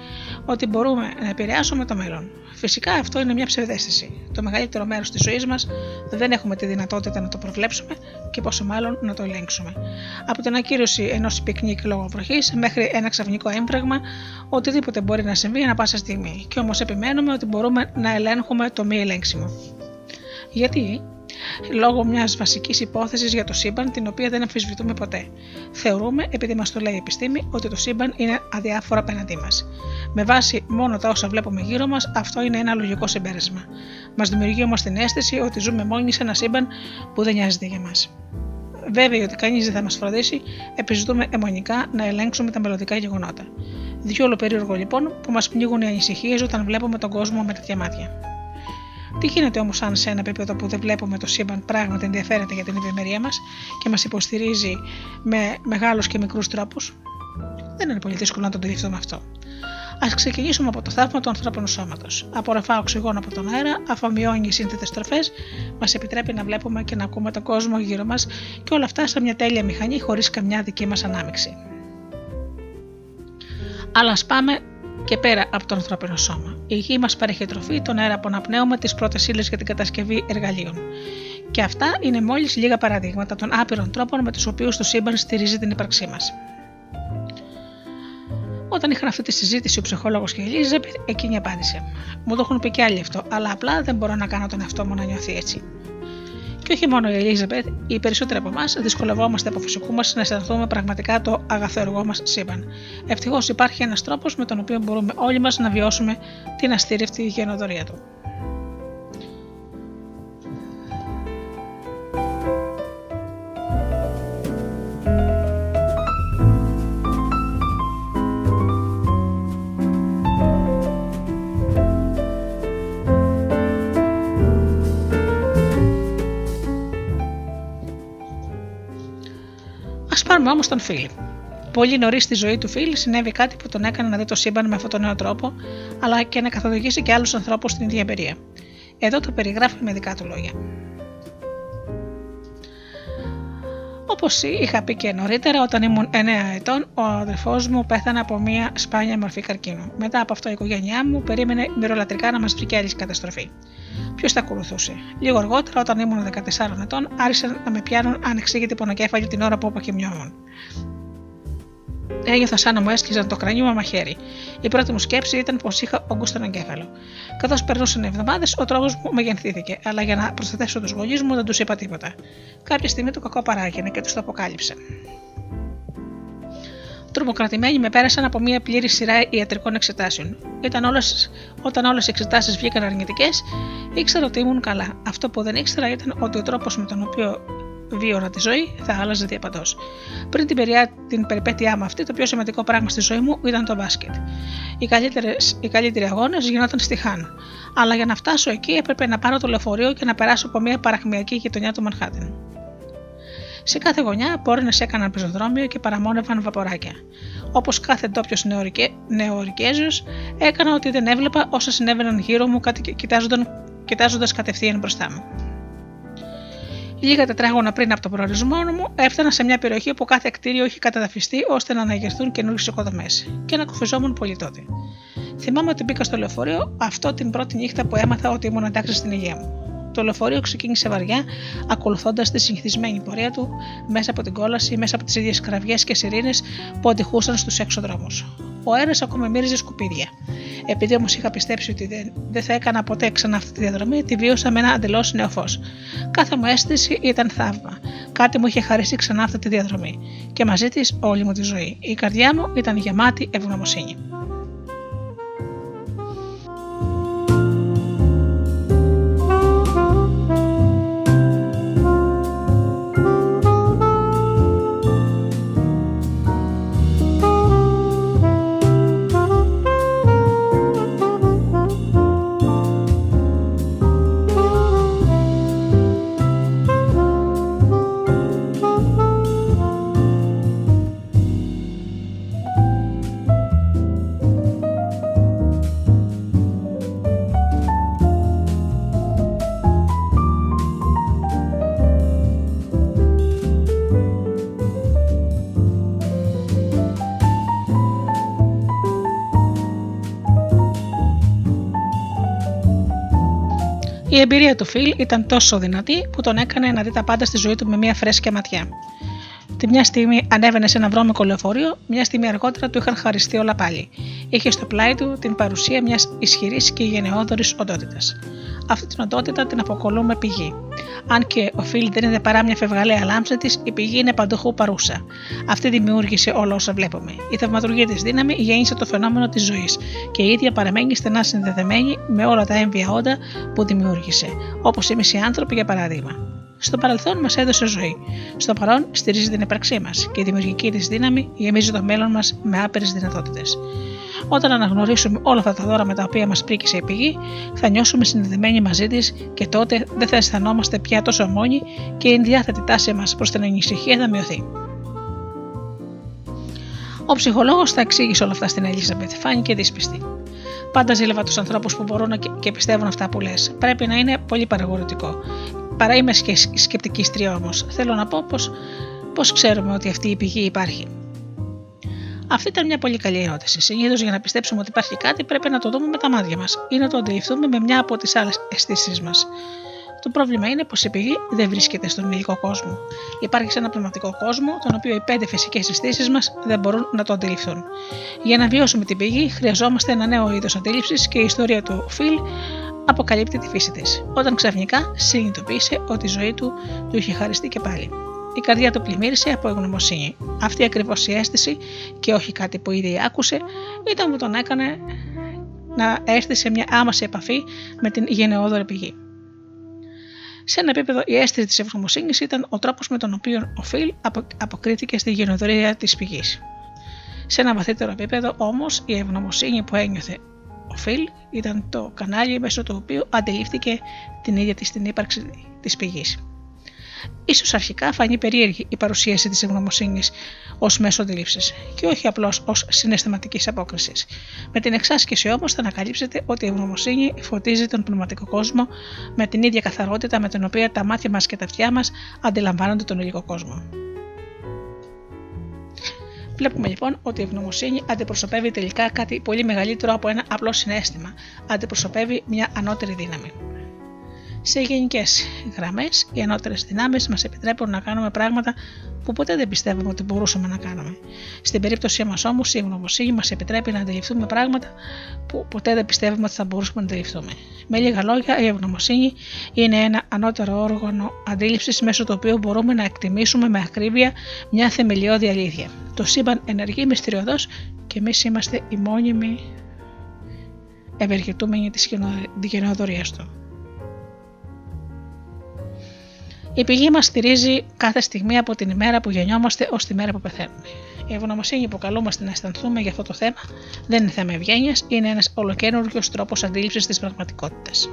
ότι μπορούμε να επηρεάσουμε το μέλλον. Φυσικά αυτό είναι μια ψευδέστηση. Το μεγαλύτερο μέρος της ζωής μας δεν έχουμε τη δυνατότητα να το προβλέψουμε και πόσο μάλλον να το ελέγξουμε. Από την ακύρωση ενός πικνίκ λόγω βροχής μέχρι ένα ξαφνικό έμπραγμα, οτιδήποτε μπορεί να συμβεί ανά πάσα στιγμή. Και όμως επιμένουμε ότι μπορούμε να ελέγχουμε το μη ελέγξιμο. Γιατί; Λόγω μιας βασικής υπόθεσης για το σύμπαν, την οποία δεν αμφισβητούμε ποτέ. Θεωρούμε, επειδή μας το λέει η επιστήμη, ότι το σύμπαν είναι αδιάφορο απέναντί μας. Με βάση μόνο τα όσα βλέπουμε γύρω μας, αυτό είναι ένα λογικό συμπέρασμα. Μας δημιουργεί όμως την αίσθηση ότι ζούμε μόνοι σε ένα σύμπαν που δεν νοιάζεται για μας. Βέβαια ότι κανείς δεν θα μας φροντίσει, επιζητούμε αιμονικά να ελέγξουμε τα μελλοντικά γεγονότα. Διόλο περίεργο λοιπόν που μας πνίγουν οι ανησυχίες όταν βλέπουμε τον κόσμο με τέτοια μάτια. Τι γίνεται όμως αν σε ένα επίπεδο που δεν βλέπουμε το σύμπαν πράγματι ενδιαφέρεται για την ευημερία μας και μας υποστηρίζει με μεγάλους και μικρούς τρόπους; Δεν είναι πολύ δύσκολο να το αντιληφθούμε αυτό. Α ξεκινήσουμε από το θαύμα του ανθρώπινου σώματος. Απορροφά οξυγόνο από τον αέρα, αφομοιώνει σύνθετες τροφές, μας επιτρέπει να βλέπουμε και να ακούμε τον κόσμο γύρω μας και όλα αυτά σε μια τέλεια μηχανή χωρίς καμιά δική μας ανάμειξη. Αλλά ας πάμε και πέρα από το ανθρώπινο σώμα. Η γη μας παρέχει τροφή, τον αέρα που αναπνέουμε, τις πρώτες ύλες για την κατασκευή εργαλείων. Και αυτά είναι μόλις λίγα παραδείγματα των άπειρων τρόπων με τους οποίους το σύμπαν στηρίζει την ύπαρξή μας. Όταν είχαν αυτή τη συζήτηση ο ψυχολόγο και η Ελίζαπεθ, εκείνη απάντησε: Μου το έχουν πει και άλλοι αυτό, αλλά απλά δεν μπορώ να κάνω τον εαυτό μου να νιώθει έτσι. Και όχι μόνο η Ελίζαπεθ, οι περισσότεροι από εμάς δυσκολευόμαστε από φυσικού μα να αισθανθούμε πραγματικά το αγαθό μας σύμπαν. Ευτυχώς υπάρχει ένας τρόπος με τον οποίο μπορούμε όλοι μας να βιώσουμε την αστήρευτη γενοδορία του. Πάρουμε όμω τον Φίλ. Πολύ νωρίς στη ζωή του Φίλ συνέβη κάτι που τον έκανε να δει το σύμπαν με αυτόν τον νέο τρόπο, αλλά και να καθοδηγήσει και άλλους ανθρώπους στην ίδια εμπειρία. Εδώ το περιγράφει με δικά του λόγια. Όπως είχα πει και νωρίτερα, όταν ήμουν 9 ετών, ο αδερφός μου πέθανε από μια σπάνια μορφή καρκίνου. Μετά από αυτό, η οικογένειά μου περίμενε μυρολατρικά να μας βρει και άλλη καταστροφή. Ποιος θα ακολουθούσε; Λίγο αργότερα, όταν ήμουν 14 ετών, άρχισαν να με πιάνουν ανεξήγητη πονοκέφαλη την ώρα που αποκοιμιόμουν. Ένιωθα σαν να μου έσκυζαν το κρανίο με μαχαίρι. Η πρώτη μου σκέψη ήταν πως είχα όγκο στον εγκέφαλο. Καθώς περνούσαν οι εβδομάδες, ο τρόπος μου μεγενθήθηκε, αλλά για να προστατεύσω τους γονείς μου δεν τους είπα τίποτα. Κάποια στιγμή το κακό παράγενε και τους το αποκάλυψε. Τρομοκρατημένοι με πέρασαν από μια πλήρη σειρά ιατρικών εξετάσεων. Ήταν όλες, όταν όλες οι εξετάσεις βγήκαν αρνητικές, ήξερα ότι ήμουν καλά. Αυτό που δεν ήξερα ήταν ότι ο τρόπος με τον οποίο βίωνα τη ζωή θα άλλαζε διαπαντός. Πριν την, περιά, την περιπέτειά μου αυτή, το πιο σημαντικό πράγμα στη ζωή μου ήταν το μπάσκετ. Οι, οι καλύτεροι αγώνες γινόταν στη Χάν. Αλλά για να φτάσω εκεί έπρεπε να πάρω το λεωφορείο και να περάσω από μια παραχμιακή γειτονιά του Μανχάτεν. Σε κάθε γωνιά πόρνες έκαναν πεζοδρόμιο και παραμόνευαν βαποράκια. Όπως κάθε ντόπιο νεοορικέζος, έκανα ότι δεν έβλεπα όσα συνέβαιναν γύρω μου κοιτάζοντας κατευθείαν μπροστά μου. Λίγα τετράγωνα πριν από τον προορισμό μου, έφτανα σε μια περιοχή όπου κάθε κτίριο είχε καταδαφιστεί ώστε να αναγερθούν καινούριε οικοδομές και να κουφιζόμουν πολύ τότε. Θυμάμαι ότι μπήκα στο λεωφορείο αυτό την πρώτη νύχτα που έμαθα ότι ήμουν εντάξει στην υγεία μου. Το λεωφορείο ξεκίνησε βαριά, ακολουθώντας τη συνηθισμένη πορεία του μέσα από την κόλαση, μέσα από τις ίδιες κραυγές και σιρήνες που αντιχούσαν στους έξω δρόμους. Ο αέρας ακόμα μύριζε σκουπίδια. Επειδή όμως είχα πιστέψει ότι δεν, δεν θα έκανα ποτέ ξανά αυτή τη διαδρομή, τη βίωσα με ένα εντελώς νέο φως. Κάθε μου αίσθηση ήταν θαύμα. Κάτι μου είχε χαρίσει ξανά αυτή τη διαδρομή. Και μαζί της όλη μου τη ζωή. Η καρδιά μου ήταν γεμάτη ευγνωμοσύνη. Η εμπειρία του Φιλ ήταν τόσο δυνατή που τον έκανε να δει τα πάντα στη ζωή του με μια φρέσκια ματιά. Τη μια στιγμή ανέβαινε σε ένα βρώμικο λεωφορείο, μια στιγμή αργότερα του είχαν χαριστεί όλα πάλι. Είχε στο πλάι του την παρουσία μιας ισχυρής και γενναιόδορη οντότητας. Αυτή την οντότητα την αποκολούμε πηγή. Αν και ο Φιλ δεν είναι παρά μια φευγαλαία λάμψη της, η πηγή είναι παντοχού παρούσα. Αυτή δημιούργησε όλα όσα βλέπουμε. Η θαυματουργία της δύναμη γέννησε το φαινόμενο της ζωής και η ίδια παραμένει στενά συνδεδεμένη με όλα τα έμβια όντα που δημιούργησε, όπως οι μισοί άνθρωποι για παράδειγμα. Στο παρελθόν μας έδωσε ζωή. Στο παρόν στηρίζει την ύπαρξή μας και η δημιουργική της δύναμη γεμίζει το μέλλον μας με άπειρες δυνατότητες. Όταν αναγνωρίσουμε όλα αυτά τα δώρα με τα οποία μας πρίκησε η πηγή, θα νιώσουμε συνδεδεμένοι μαζί της και τότε δεν θα αισθανόμαστε πια τόσο μόνοι και η ενδιάθετη τάση μας προς την ανησυχία θα μειωθεί. Ο ψυχολόγος θα εξήγησε όλα αυτά στην Ελίζαμπεθ. Φάνηκε δύσπιστη. Πάντα ζήλευα τους ανθρώπους που μπορούν και πιστεύουν αυτά που λες. Πρέπει να είναι πολύ παραγωγικό. Παρά είμαι σκεπτική στρία όμως. Θέλω να πω πως πώς ξέρουμε ότι αυτή η πηγή υπάρχει. Αυτή ήταν μια πολύ καλή ερώτηση. Συνήθως για να πιστέψουμε ότι υπάρχει κάτι πρέπει να το δούμε με τα μάτια μας ή να το αντιληφθούμε με μια από τις άλλες αισθήσεις μας. Το πρόβλημα είναι πως η πηγή δεν βρίσκεται στον υλικό κόσμο. Υπάρχει σε ένα πνευματικό κόσμο, τον οποίο οι πέντε φυσικές αισθήσεις μας δεν μπορούν να το αντιληφθούν. Για να βιώσουμε την πηγή, χρειαζόμαστε ένα νέο είδος αντίληψης και η ιστορία του Φιλ αποκαλύπτει τη φύση της. Όταν ξαφνικά συνειδητοποίησε ότι η ζωή του του είχε χαριστεί και πάλι. Η καρδιά του πλημμύρισε από εγνωμοσύνη. Αυτή ακριβώς η αίσθηση και όχι κάτι που ήδη άκουσε ήταν που τον έκανε να έρθει σε μια άμαση επαφή με την γενναιόδορη πηγή. Σε ένα επίπεδο, η αίσθηση της ευγνωμοσύνης ήταν ο τρόπος με τον οποίο ο Φιλ αποκρίθηκε στη γενοδορία της πηγής. Σε ένα βαθύτερο επίπεδο, όμως, η ευγνωμοσύνη που ένιωθε ο Φιλ ήταν το κανάλι μέσω του οποίου αντιλήφθηκε την ίδια της την ύπαρξη της πηγής. Ίσως αρχικά φανεί περίεργη η παρουσίαση της ευγνωμοσύνης ως μέσο αντιλήψη και όχι απλώς ως συναισθηματικής απόκρισης. Με την εξάσκηση όμως θα ανακαλύψετε ότι η ευγνωμοσύνη φωτίζει τον πνευματικό κόσμο με την ίδια καθαρότητα με την οποία τα μάτια μας και τα αυτιά μας αντιλαμβάνονται τον υλικό κόσμο. Βλέπουμε λοιπόν ότι η ευγνωμοσύνη αντιπροσωπεύει τελικά κάτι πολύ μεγαλύτερο από ένα απλό συνέστημα. Αντιπροσωπεύει μια ανώτερη δύναμη. Σε γενικές γραμμές, οι ανώτερες δυνάμεις μας επιτρέπουν να κάνουμε πράγματα που ποτέ δεν πιστεύουμε ότι μπορούσαμε να κάνουμε. Στην περίπτωσή μας όμως, η ευγνωμοσύνη μας επιτρέπει να αντιληφθούμε πράγματα που ποτέ δεν πιστεύουμε ότι θα μπορούσαμε να αντιληφθούμε. Με λίγα λόγια, η ευγνωμοσύνη είναι ένα ανώτερο όργανο αντίληψης μέσω του οποίου μπορούμε να εκτιμήσουμε με ακρίβεια μια θεμελιώδη αλήθεια. Το σύμπαν ενεργεί μυστηριωδώς και εμείς είμαστε οι μόνιμοι ευεργετούμενοι της γενναιοδορία του. Η πηγή μας στηρίζει κάθε στιγμή από την ημέρα που γεννιόμαστε ως τη μέρα που πεθαίνουμε. Η ευγνωμοσύνη που καλούμαστε να αισθανθούμε για αυτό το θέμα δεν είναι θέμα ευγένειας, είναι ένας ολοκένουργιος τρόπος αντίληψης της πραγματικότητας.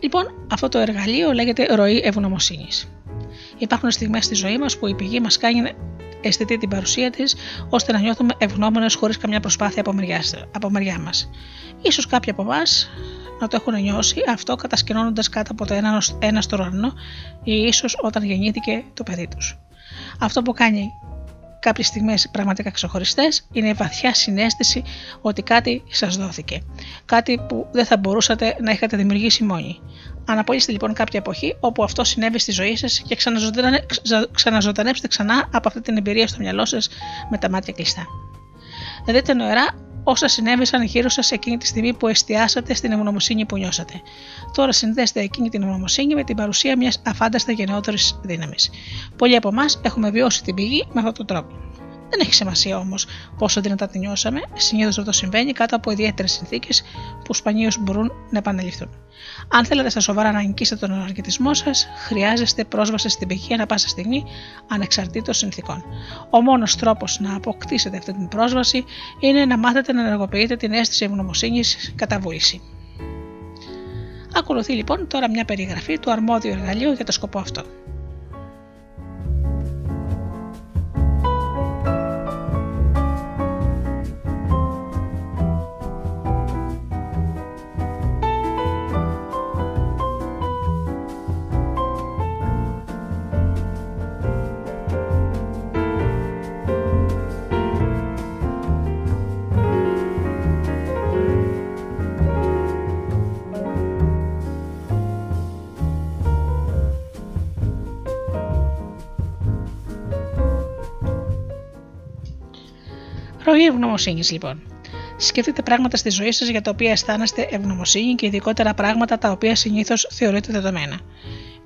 Λοιπόν, αυτό το εργαλείο λέγεται ροή ευγνωμοσύνης. Υπάρχουν στιγμές στη ζωή μας που η πηγή μας κάνει αισθητή την παρουσία της, ώστε να νιώθουμε ευγνώμονες χωρίς καμιά προσπάθεια από μεριά μας. σω κάποιοι από εμάς να το έχουν νιώσει αυτό κατασκηνώνοντας κάτω από το ένα, ένα στο ουρανό ή ίσως όταν γεννήθηκε το παιδί τους. Αυτό που κάνει κάποιες στιγμές πραγματικά ξεχωριστές είναι η βαθιά συνέστηση ότι κάτι σας δόθηκε. Κάτι που δεν θα μπορούσατε να είχατε δημιουργήσει μόνοι. Αναπολύστε λοιπόν κάποια εποχή όπου αυτό συνέβη στη ζωή σας και ξαναζωντανέψτε ξανά από αυτή την εμπειρία στο μυαλό σας με τα μάτια κλειστά. Δείτε νοερά όσα συνέβησαν γύρω σας εκείνη τη στιγμή που εστιάσατε στην ευγνωμοσύνη που νιώσατε. Τώρα συνδέστε εκείνη την ευγνωμοσύνη με την παρουσία μιας αφάνταστα γενναιότερης δύναμης. Πολλοί από εμάς έχουμε βιώσει την πηγή με αυτόν τον τρόπο. Δεν έχει σημασία όμως πόσο δυνατά τη νιώσαμε, συνήθως αυτό συμβαίνει κάτω από ιδιαίτερες συνθήκες που σπανίως μπορούν να επαναληφθούν. Αν θέλετε στα σοβαρά να νικήσετε τον ενεργητισμό σας, χρειάζεστε πρόσβαση στην πηγή ανά πάσα στιγμή, ανεξαρτήτως συνθήκων. Ο μόνος τρόπος να αποκτήσετε αυτή την πρόσβαση είναι να μάθετε να ενεργοποιείτε την αίσθηση ευγνωμοσύνης κατά βούληση. Ακολουθεί λοιπόν τώρα μια περιγραφή του αρμόδιου εργαλείου για το σκοπό αυτό. Ροή ευγνωμοσύνης λοιπόν. Σκεφτείτε πράγματα στη ζωή σας για τα οποία αισθάνεστε ευγνωμοσύνη και ειδικότερα πράγματα τα οποία συνήθως θεωρείτε δεδομένα.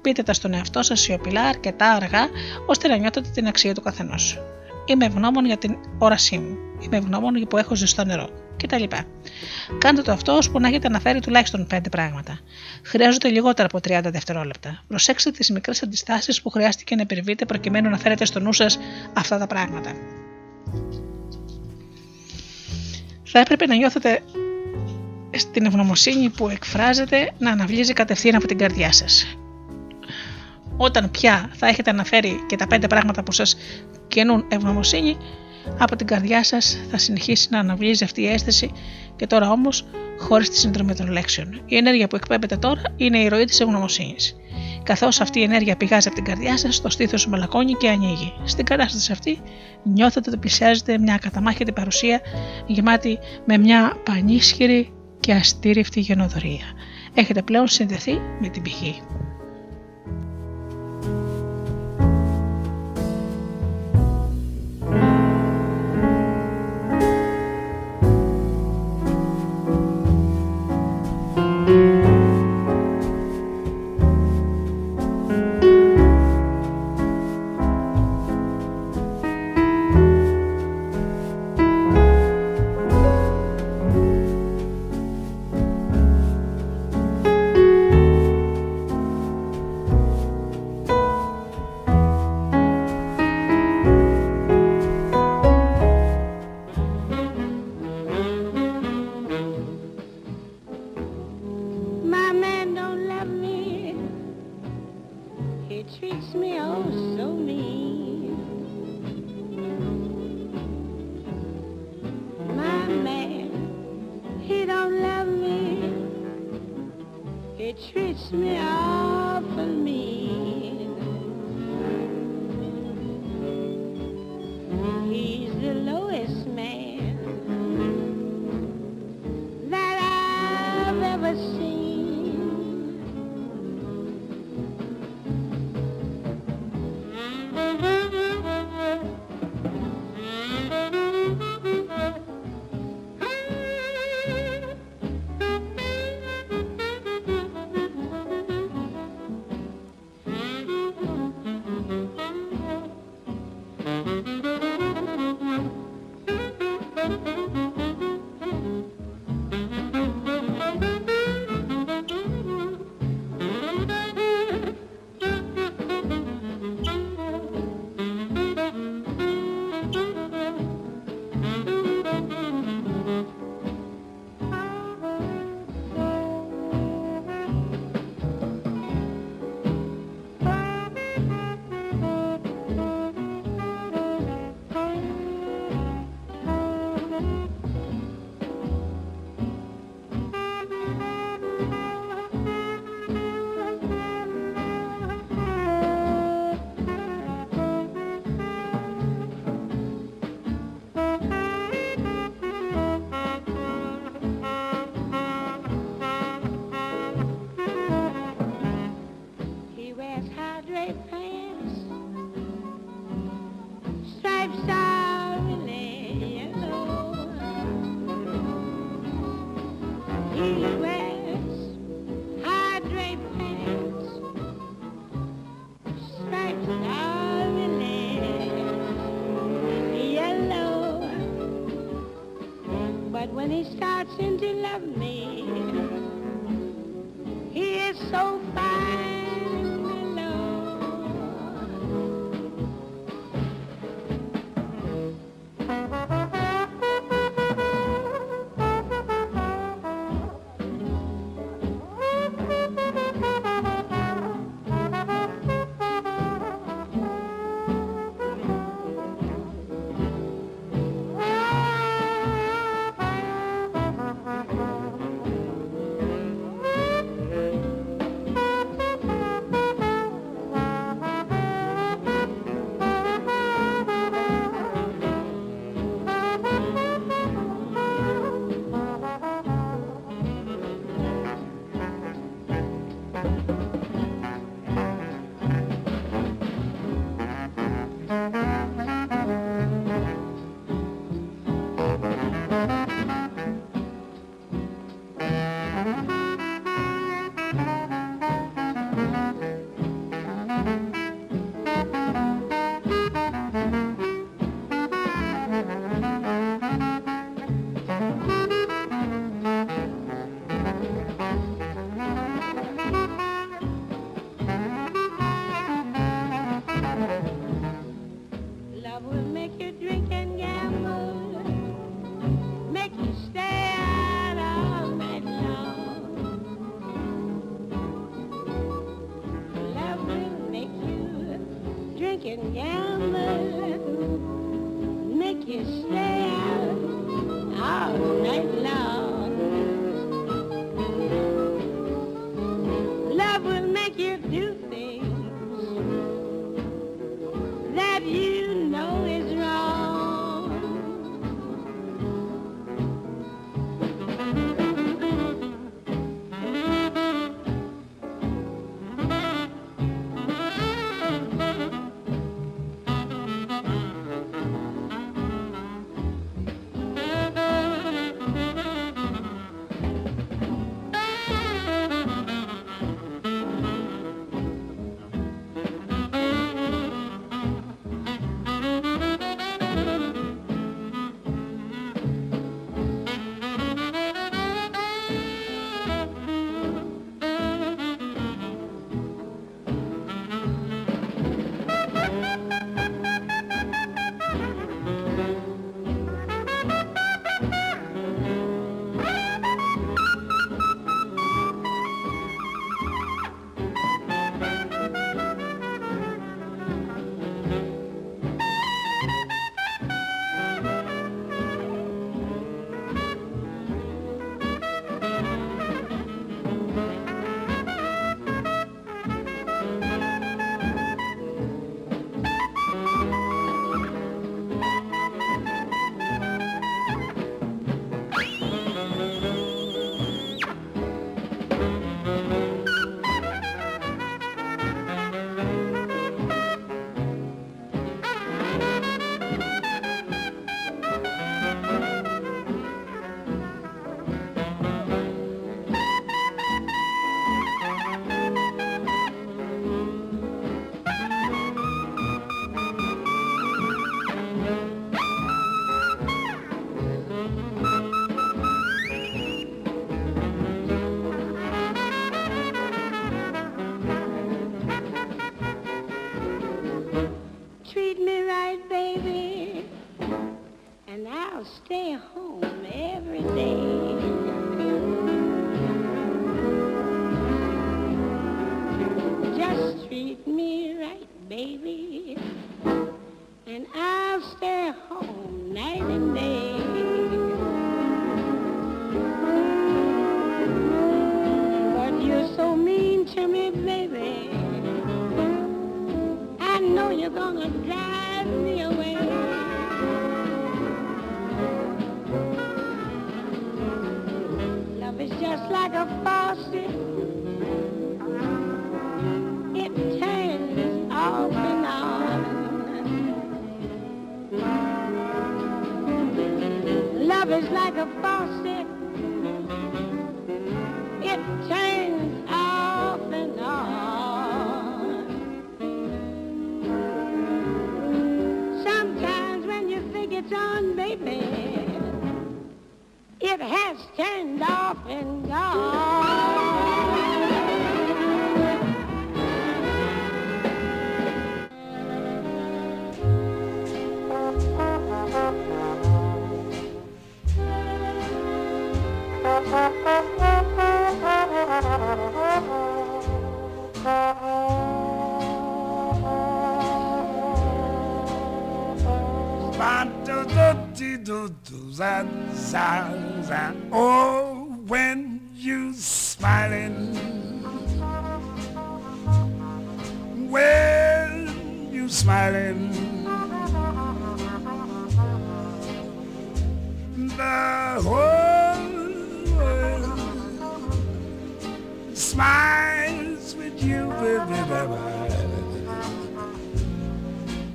Πείτε τα στον εαυτό σας σιωπηλά, αρκετά αργά, ώστε να νιώθετε την αξία του καθενός. Είμαι ευγνώμων για την όρασή μου. Είμαι ευγνώμων που έχω ζεστό νερό. κτλ. Κάντε το αυτό ώσπου να έχετε αναφέρει τουλάχιστον 5 πράγματα. Χρειάζονται λιγότερα από 30 δευτερόλεπτα. Προσέξτε τις μικρές αντιστάσεις που χρειάστηκε να υπερβείτε προκειμένου να φέρετε στο νου σας αυτά τα πράγματα θα έπρεπε να νιώθετε στην ευγνωμοσύνη που εκφράζεται να αναβλύζει κατευθείαν από την καρδιά σας. Όταν πια θα έχετε αναφέρει και τα πέντε πράγματα που σας καινούν ευγνωμοσύνη, από την καρδιά σας θα συνεχίσει να αναβλύζει αυτή η αίσθηση και τώρα όμως χωρίς τη συνδρομή των λέξεων. Η ενέργεια που εκπέμπεται τώρα είναι η ροή της ευγνωμοσύνης. Καθώς αυτή η ενέργεια πηγάζει από την καρδιά σας, το στήθος μαλακώνει και ανοίγει. Στην κατάσταση αυτή νιώθετε ότι πλησιάζεται μια καταμάχητη παρουσία γεμάτη με μια πανίσχυρη και αστήρευτη γενοδορία. Έχετε πλέον συνδεθεί με την πηγή. Like a faucet. It turns off has turned off and gone. And sighs and oh, when you smiling, when you smiling, the whole world smiles with you, baby, baby.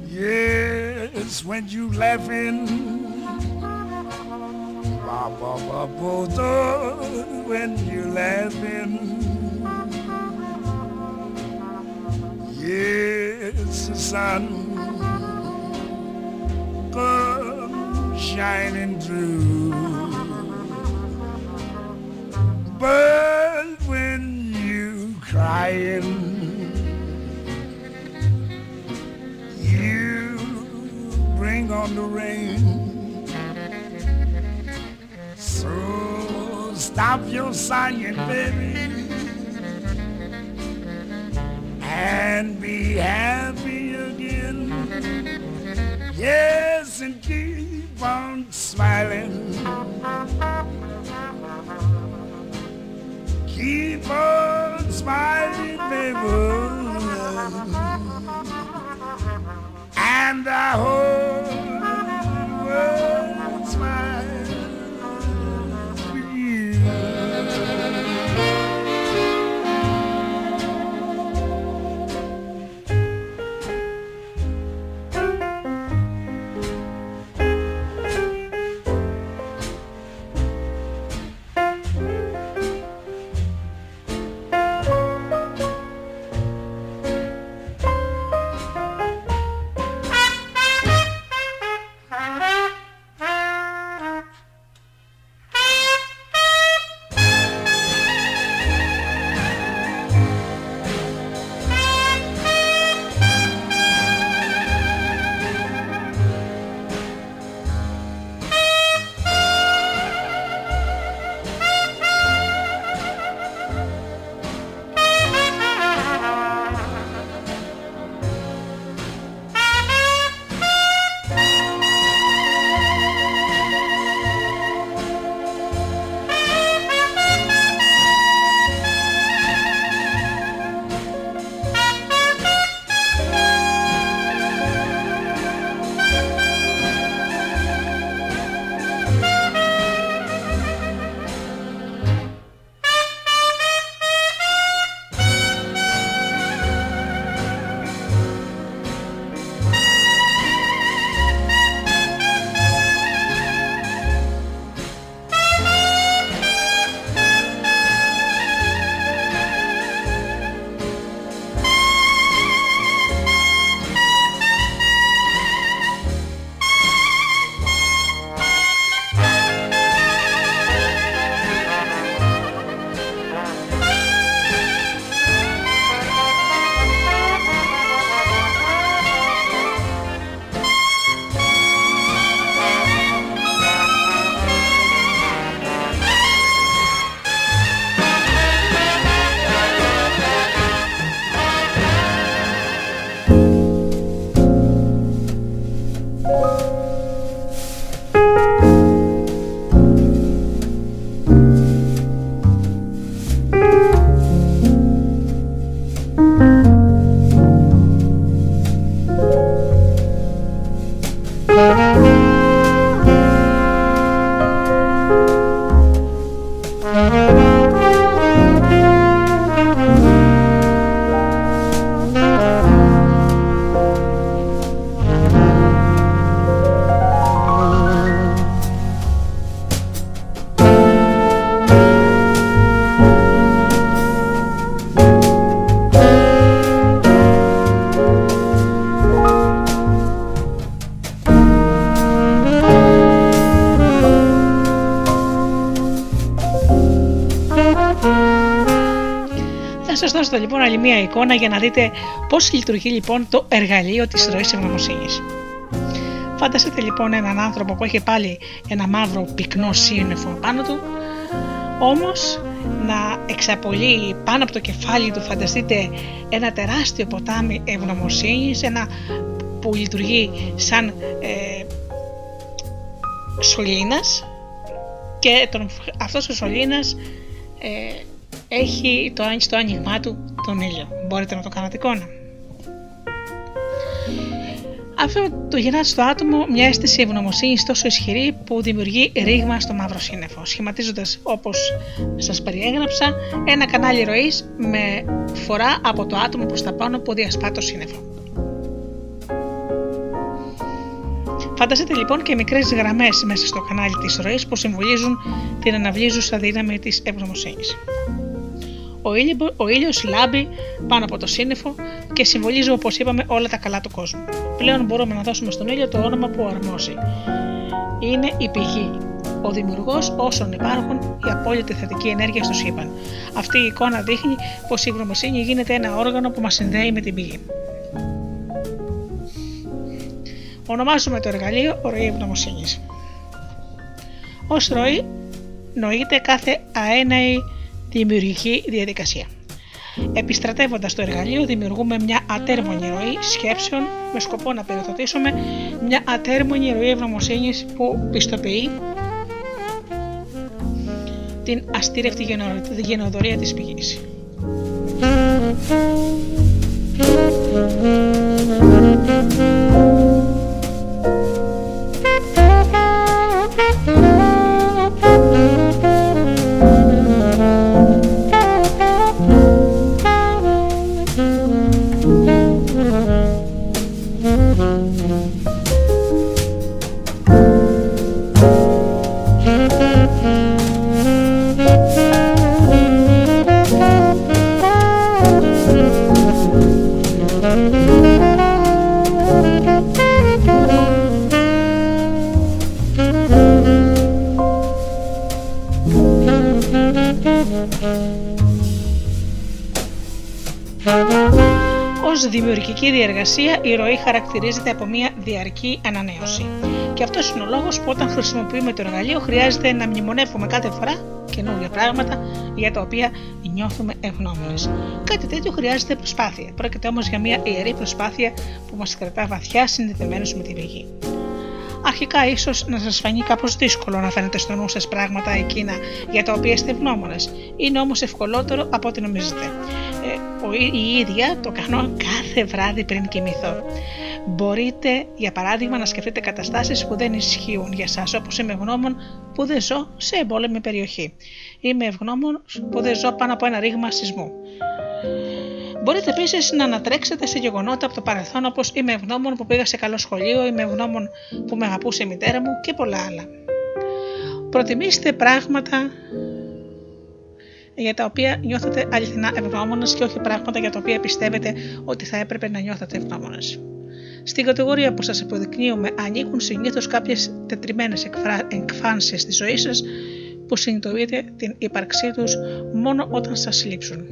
Yes, when you laughing. Bo, when you're laughing. Yes, the sun come shining through. But when you're crying, you bring on the rain. Stop your sighing, baby, and be happy again. Yes, and keep on smiling. Keep on smiling, baby. And I hope Θα σας δώσω λοιπόν άλλη μία εικόνα για να δείτε πώς λειτουργεί λοιπόν το εργαλείο της ροής ευγνωμοσύνης. Φάνταστείτε λοιπόν έναν άνθρωπο που έχει πάλι ένα μαύρο πυκνό σύννεφο πάνω του, όμως να εξαπολύει πάνω από το κεφάλι του φανταστείτε ένα τεράστιο ποτάμι ευγνωμοσύνης, ένα που λειτουργεί σαν ε, σωλήνας και τον, αυτός ο σωλήνας ε, έχει το, στο άνοιγμά του τον ήλιο. Μπορείτε να το κάνετε εικόνα. Αυτό το γεννά στο άτομο μια αίσθηση ευγνωμοσύνης τόσο ισχυρή που δημιουργεί ρήγμα στο μαύρο σύννεφο, σχηματίζοντας όπως σας περιέγραψα ένα κανάλι ροής με φορά από το άτομο προς τα πάνω που διασπά το σύννεφο. Φανταστείτε λοιπόν και μικρές γραμμές μέσα στο κανάλι της ροής που συμβολίζουν την αναβλύζουσα δύναμη της ευγνωμοσύνης. Ο, ήλιο, ο ήλιος λάμπει πάνω από το σύννεφο και συμβολίζει όπως είπαμε όλα τα καλά του κόσμου. Πλέον μπορούμε να δώσουμε στον ήλιο το όνομα που αρμόζει. Είναι η πηγή, ο δημιουργός όσων υπάρχουν η απόλυτη θετική ενέργεια στο σύμπαν. Αυτή η εικόνα δείχνει πως η γνωμοσύνη γίνεται ένα όργανο που μας συνδέει με την πηγή. Ονομάζουμε το εργαλείο ροή ευγνωμοσύνης. Ω ροή νοείται κάθε αέναη δημιουργική διαδικασία. Επιστρατεύοντας το εργαλείο, δημιουργούμε μια ατέρμονη ροή σκέψεων με σκοπό να περιοδοτήσουμε μια ατέρμονη ροή ευγνωμοσύνης που πιστοποιεί την αστήρευτη γενοδορία της πηγής. Ω δημιουργική διεργασία, η ροή χαρακτηρίζεται από μια διαρκή ανανέωση. Και αυτός είναι ο λόγος που όταν χρησιμοποιούμε το εργαλείο, χρειάζεται να μνημονεύουμε κάθε φορά καινούργια πράγματα για τα οποία νιώθουμε ευγνώμονες. Κάτι τέτοιο χρειάζεται προσπάθεια. Πρόκειται όμως για μια ιερή προσπάθεια που μας κρατά βαθιά συνδεδεμένους με τη πηγή. Αρχικά, ίσως να σας φανεί κάπως δύσκολο να φαίνεται στο νου σας πράγματα εκείνα για τα οποία είστε ευγνώμονες. Είναι όμως ευκολότερο από ό,τι νομίζετε. Ε, η ίδια το κάνω κάθε βράδυ πριν κοιμηθώ. Μπορείτε, για παράδειγμα, να σκεφτείτε καταστάσεις που δεν ισχύουν για εσά, όπως είμαι ευγνώμων που δεν ζω σε εμπόλεμη περιοχή. Είμαι ευγνώμων που δεν ζω πάνω από ένα ρήγμα σεισμού. Μπορείτε επίσης να ανατρέξετε σε γεγονότα από το παρελθόν όπως είμαι ευγνώμων που πήγα σε καλό σχολείο, είμαι ευγνώμων που με αγαπούσε η μητέρα μου και πολλά άλλα. Προτιμήστε πράγματα για τα οποία νιώθετε αληθινά ευγνώμονες και όχι πράγματα για τα οποία πιστεύετε ότι θα έπρεπε να νιώθετε ευγνώμονες. Στην κατηγορία που σας αποδεικνύουμε ανήκουν συνήθως κάποιες τετριμένες εκφάνσεις τη ζωή σας που συνειδητοποιείτε την ύπαρξή τους μόνο όταν σας λείψουν.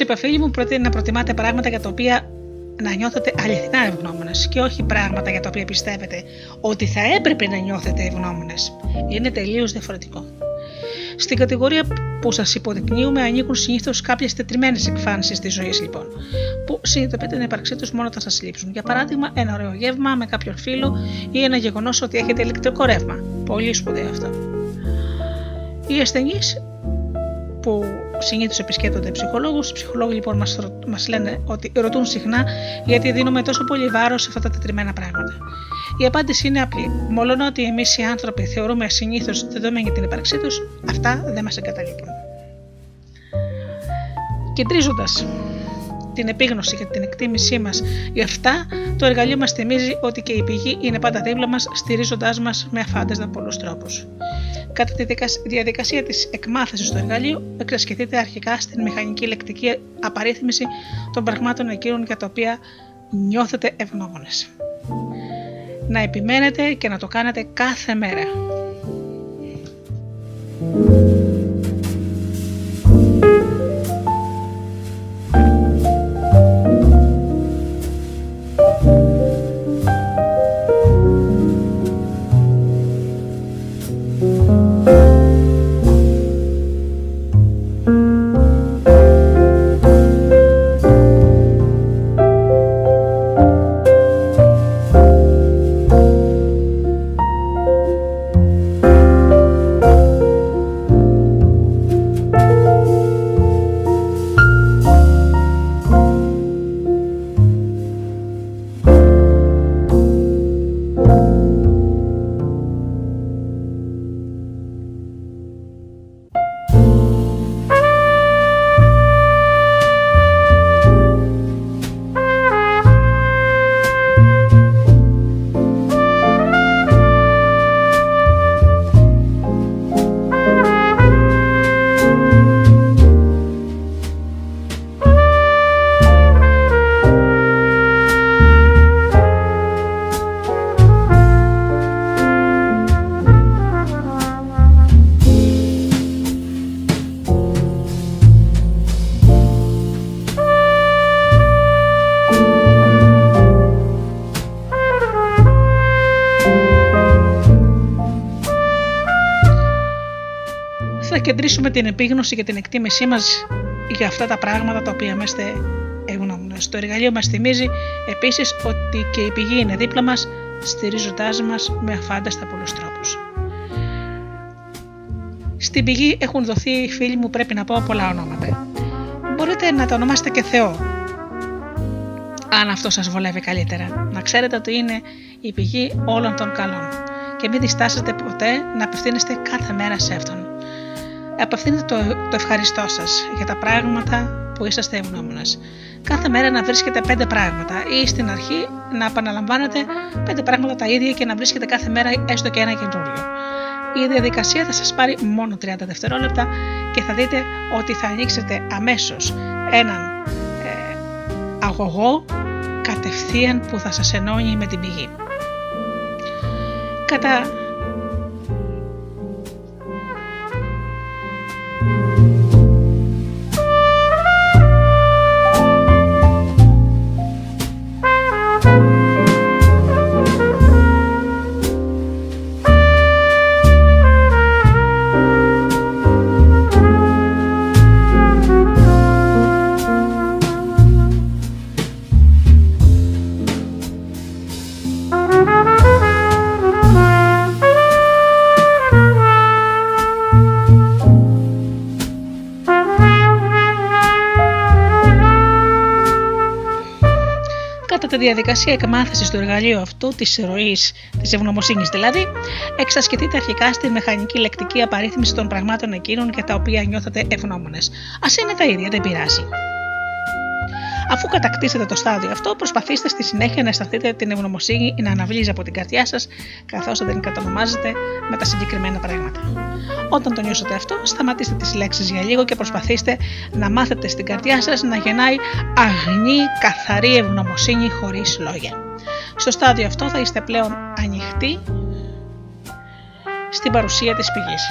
Είπα, φίλοι μου, προτείνει να προτιμάτε πράγματα για τα οποία να νιώθετε αληθινά ευγνώμονες και όχι πράγματα για τα οποία πιστεύετε ότι θα έπρεπε να νιώθετε ευγνώμονες. Είναι τελείως διαφορετικό. Στην κατηγορία που σας υποδεικνύουμε ανήκουν συνήθως κάποιες τετριμένες εκφάνσεις της ζωής, λοιπόν, που συνειδητοποιείτε την ύπαρξή τους μόνο όταν σας λείψουν. Για παράδειγμα, ένα ωραίο γεύμα με κάποιον φίλο ή ένα γεγονός ότι έχετε ηλεκτρικό ρεύμα. Πολύ σπουδαίο αυτό. Οι ασθενείς που συνήθως επισκέπτονται ψυχολόγους. Οι ψυχολόγοι λοιπόν μας μας λένε ότι ρωτούν συχνά γιατί δίνουμε τόσο πολύ βάρος σε αυτά τα τετριμένα πράγματα. Η απάντηση είναι απλή. Μόλον ότι εμείς οι άνθρωποι θεωρούμε συνήθως δεδομένη την ύπαρξή τους, αυτά δεν μας εγκαταλείπουν. Κεντρίζοντας την επίγνωση και την εκτίμησή μας για αυτά, το εργαλείο μας θυμίζει ότι και η πηγή είναι πάντα δίπλα μας, στηρίζοντάς μας με αφάνταστα πολλούς τρόπους. Κατά τη διαδικασία της εκμάθησης του εργαλείου, εξασκηθείτε αρχικά στην μηχανική λεκτική απαρίθμηση των πραγμάτων εκείνων για τα οποία νιώθετε ευγνώμονες. Να επιμένετε και να το κάνετε κάθε μέρα. Την επίγνωση και την εκτίμησή μας για αυτά τα πράγματα τα οποία είμαστε ευγνώμονε. Το εργαλείο μας θυμίζει επίσης ότι και η πηγή είναι δίπλα μας, στηρίζοντάς μας με αφάνταστα πολλούς τρόπους. Στην πηγή έχουν δοθεί, φίλοι μου, πρέπει να πω πολλά ονόματα. Μπορείτε να το ονομάσετε και Θεό, αν αυτό σας βολεύει καλύτερα. Να ξέρετε ότι είναι η πηγή όλων των καλών και μην διστάσετε ποτέ να απευθύνεστε κάθε μέρα σε Αυτόν. Απευθύνετε το, το ευχαριστώ σας για τα πράγματα που είσαστε ευγνώμονες. Κάθε μέρα να βρίσκετε πέντε πράγματα ή στην αρχή να επαναλαμβάνετε πέντε πράγματα τα ίδια και να βρίσκετε κάθε μέρα έστω και ένα καινούριο. Η διαδικασία θα σας πάρει μόνο 30 δευτερόλεπτα και θα δείτε ότι θα ανοίξετε αμέσως έναν ε, αγωγό κατευθείαν που θα σας ενώνει με την πηγή. Κατά διαδικασία εκμάθησης του εργαλείου αυτού, της ροής της ευγνωμοσύνης δηλαδή, εξασκηθείτε αρχικά στη μηχανική λεκτική απαρίθμηση των πραγμάτων εκείνων για τα οποία νιώθετε ευγνώμονες. Α είναι τα ίδια, δεν πειράζει. Αφού κατακτήσετε το στάδιο αυτό, προσπαθήστε στη συνέχεια να αισθανθείτε την ευγνωμοσύνη να αναβλύζει από την καρδιά σας, καθώς δεν κατονομάζετε με τα συγκεκριμένα πράγματα. Όταν το νιώσετε αυτό, σταματήστε τις λέξεις για λίγο και προσπαθήστε να μάθετε στην καρδιά σας να γεννάει αγνή, καθαρή ευγνωμοσύνη χωρίς λόγια. Στο στάδιο αυτό θα είστε πλέον ανοιχτοί στην παρουσία της πηγής.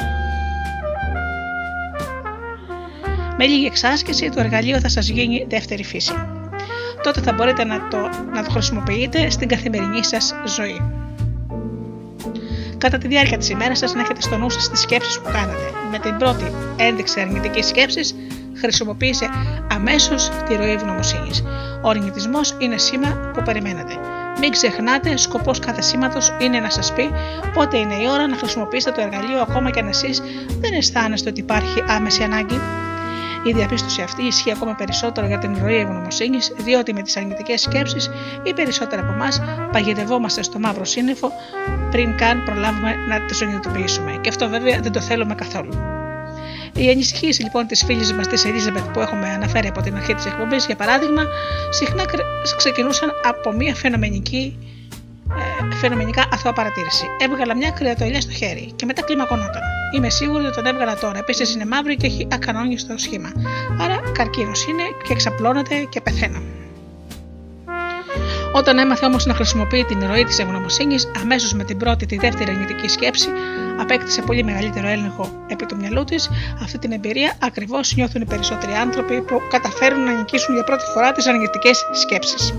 Με λίγη εξάσκηση το εργαλείο θα σας γίνει δεύτερη φύση. Τότε θα μπορείτε να το, να το χρησιμοποιείτε στην καθημερινή σας ζωή. Κατά τη διάρκεια της ημέρας σας να έχετε στο νου σας τις σκέψεις που κάνατε. Με την πρώτη ένδειξη αρνητικής σκέψης χρησιμοποίησε αμέσως τη ροή ευγνωμοσύνης. Ο αρνητισμός είναι σήμα που περιμένετε. Μην ξεχνάτε, σκοπός κάθε σήματος είναι να σας πει πότε είναι η ώρα να χρησιμοποιήσετε το εργαλείο ακόμα και αν εσείς δεν αισθάνεστε ότι υπάρχει άμεση ανάγκη. Η διαπίστωση αυτή ισχύει ακόμα περισσότερο για την ροή ευγνωμοσύνης, διότι με τις αρνητικές σκέψεις οι περισσότεροι από εμάς παγιδευόμαστε στο μαύρο σύννεφο πριν καν προλάβουμε να το συνειδητοποιήσουμε. Και αυτό βέβαια δεν το θέλουμε καθόλου. Οι ανησυχίε λοιπόν της φίλης μας της Ελίζαμπεθ που έχουμε αναφέρει από την αρχή της εκπομπής, για παράδειγμα, συχνά ξεκινούσαν από μια φαινομενική ε, φαινομενικά αθώα παρατήρηση. Έβγαλα μια κρυατοηλιά στο χέρι και μετά κλιμακωνόταν. Είμαι σίγουρη ότι τον έβγαλα τώρα. Επίσης είναι μαύρη και έχει ακανόνιστο σχήμα. Άρα καρκίνος είναι και εξαπλώνεται και πεθαίνω. Όταν έμαθε όμως να χρησιμοποιεί την ροή της ευγνωμοσύνης, αμέσως με την πρώτη τη δεύτερη αρνητική σκέψη, απέκτησε πολύ μεγαλύτερο έλεγχο επί του μυαλού της. Αυτή την εμπειρία ακριβώς νιώθουν οι περισσότεροι άνθρωποι που καταφέρουν να νικήσουν για πρώτη φορά τις αρνητικές σκέψεις.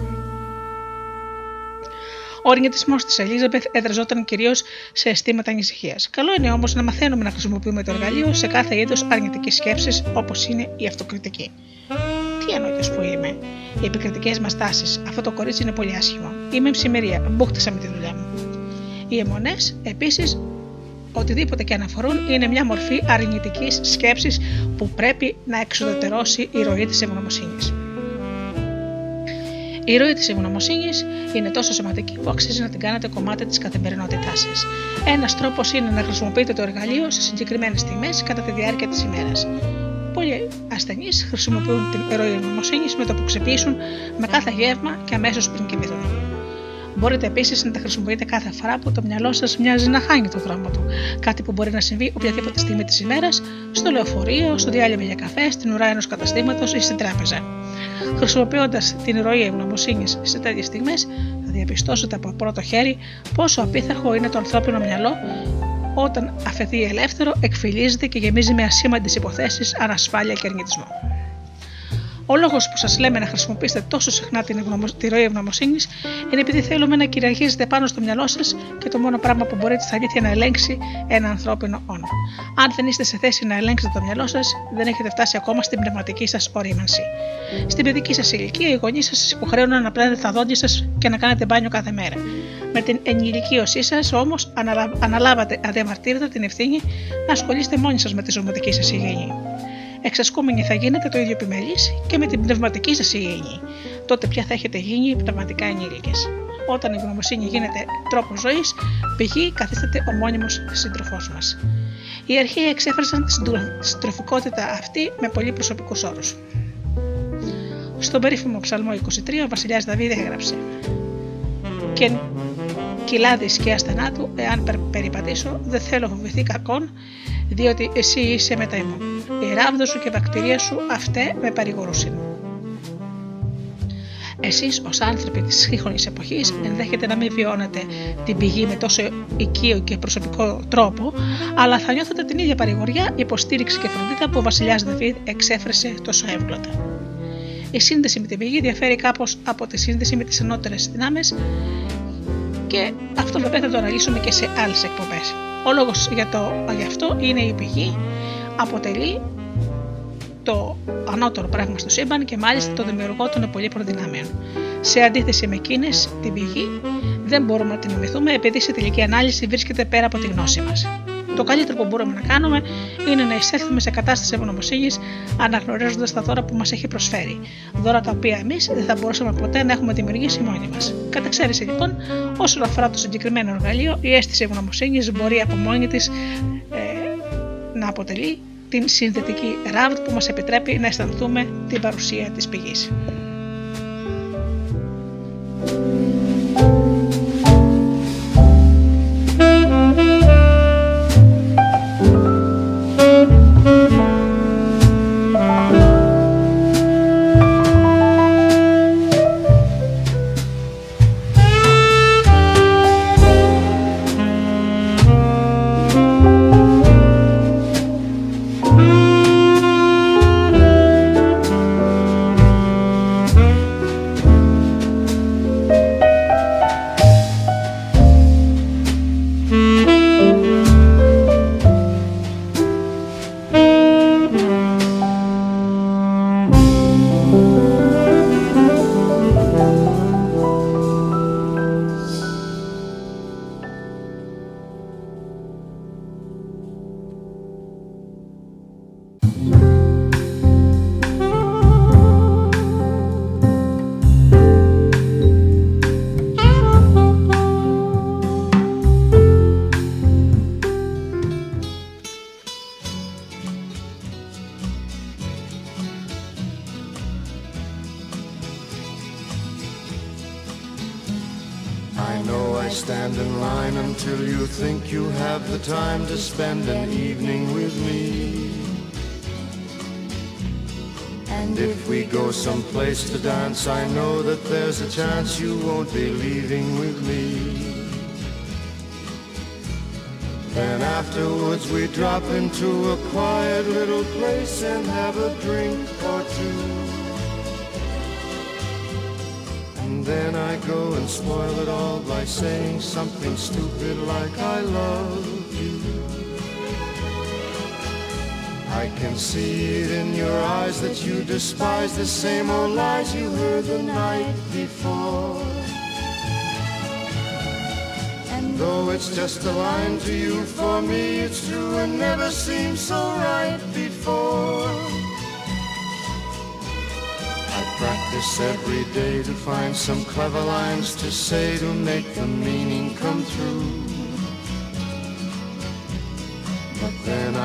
Ο αρνητισμός της Ελίζαμπεθ εδραζόταν κυρίως σε αισθήματα ανησυχίας. Καλό είναι όμως να μαθαίνουμε να χρησιμοποιούμε το εργαλείο σε κάθε είδος αρνητικής σκέψης όπως είναι η αυτοκριτική. Τι εννοείται που είμαι; Οι επικριτικές μας τάσεις. Αυτό το κορίτσι είναι πολύ άσχημο. Είμαι ψημερία. Μπούχτησα με τη δουλειά μου. Οι αιμονές επίσης οτιδήποτε και αναφορούν είναι μια μορφή αρνητικής σκέψης που πρέπει να εξοδετερώσει η ροή της ευγνωμοσύνης. Η ροή της ευγνωμοσύνη είναι τόσο σημαντική που αξίζει να την κάνετε κομμάτι της καθημερινότητάς σας. Ένας τρόπος είναι να χρησιμοποιείτε το εργαλείο σε συγκεκριμένες τιμές κατά τη διάρκεια της ημέρας. Πολλοί ασθενείς χρησιμοποιούν την ροή ευγνωμοσύνη με το που ξεπίσουν με κάθε γεύμα και αμέσως πριν κοιμηθούν. Μπορείτε επίσης να τα χρησιμοποιείτε κάθε φορά που το μυαλό σας μοιάζει να χάνει το δρόμο του. Κάτι που μπορεί να συμβεί οποιαδήποτε στιγμή της ημέρας, στο λεωφορείο, στο διάλειμμα για καφέ, στην ουρά ενός καταστήματος ή στην τράπεζα. Χρησιμοποιώντας την ροή ευγνωμοσύνης σε τέτοιες στιγμές, θα διαπιστώσετε από πρώτο χέρι πόσο απίθαρχο είναι το ανθρώπινο μυαλό όταν αφαιθεί ελεύθερο, εκφυλίζεται και γεμίζει με ασήμαντες υποθέσεις, ανασφάλεια και αρνητισμό. Ο λόγος που σας λέμε να χρησιμοποιήσετε τόσο συχνά την ευγνωμο... τη ροή ευγνωμοσύνης είναι επειδή θέλουμε να κυριαρχήσετε πάνω στο μυαλό σας και το μόνο πράγμα που μπορείτε στα αλήθεια να ελέγξει ένα ανθρώπινο όνο. Αν δεν είστε σε θέση να ελέγξετε το μυαλό σας, δεν έχετε φτάσει ακόμα στην πνευματική σας ορίμανση. Στην παιδική σας ηλικία, οι γονείς σας υποχρέωναν να πλένετε τα δόντια σας και να κάνετε μπάνιο κάθε μέρα. Με την ενηλικίωσή σας όμως αναλάβατε αδιαμαρτύρητα την ευθύνη να ασχολείστε μόνοι σας με τη ζωματική σας υγιεινή. Εξασκούμενοι θα γίνετε το ίδιο επιμελή και με την πνευματική σας υγιεινή. Τότε πια θα έχετε γίνει πνευματικά ενήλικες. Όταν η γνωμοσύνη γίνεται τρόπος ζωής, πηγή καθίσταται ο μόνιμος σύντροφός μας. Οι αρχαίοι εξέφρασαν τη συντροφικότητα αυτή με πολύ προσωπικούς όρους. Στον περίφημο Ψαλμό 23, ο βασιλιάς Δαβίδ έγραψε: Και κοιλάδη και ασθενά του, εάν περιπατήσω, δεν θέλω φοβηθεί κακόν, διότι εσύ είσαι μετά ημών. Η ράβδο σου και βακτηρία σου αυτέ με παρηγορούσιν. Εσείς, ως άνθρωποι της σύγχρονης εποχής, ενδέχεται να μην βιώνετε την πηγή με τόσο οικείο και προσωπικό τρόπο, αλλά θα νιώθετε την ίδια παρηγοριά, υποστήριξη και φροντίδα που ο βασιλιάς Δαβίδ εξέφρασε τόσο εύγλωτα. Η σύνδεση με την πηγή διαφέρει κάπως από τη σύνδεση με τις ενώτερε δυνάμεις και αυτό βέβαια θα το αναλύσουμε και σε άλλες εκπομπές. Ο λόγος για το γι' αυτό είναι η πηγή αποτελεί το ανώτερο πράγμα στο σύμπαν και μάλιστα το δημιουργό των πολύπλοκων δυνάμεων. Σε αντίθεση με εκείνες, την πηγή δεν μπορούμε να την μιμηθούμε επειδή σε τελική ανάλυση βρίσκεται πέρα από τη γνώση μας. Το καλύτερο που μπορούμε να κάνουμε είναι να εισέλθουμε σε κατάσταση ευγνωμοσύνης αναγνωρίζοντας τα δώρα που μας έχει προσφέρει. Δώρα τα οποία εμείς δεν θα μπορούσαμε ποτέ να έχουμε δημιουργήσει μόνοι μας. Κατά εξαίρεση λοιπόν, όσον αφορά το συγκεκριμένο εργαλείο, η αίσθηση ευγνωμοσύνης μπορεί από μόνη της ε, να αποτελεί την συνδετική ράβδ που μας επιτρέπει να αισθανθούμε την παρουσία της πηγής. Despise the same old lies you heard the night before. And though it's just a line to you, for me it's true and never seemed so right before. I practice every day to find some clever lines to say to make the meaning come through.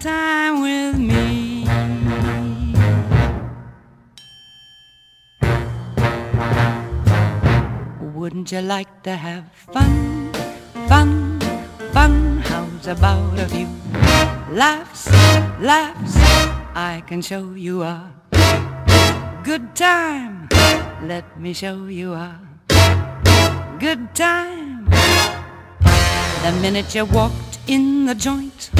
Time with me. Wouldn't you like to have fun, fun, fun? How's about a few laughs, laughs? I can show you a good time. Let me show you a good time. The minute you walked in the joint,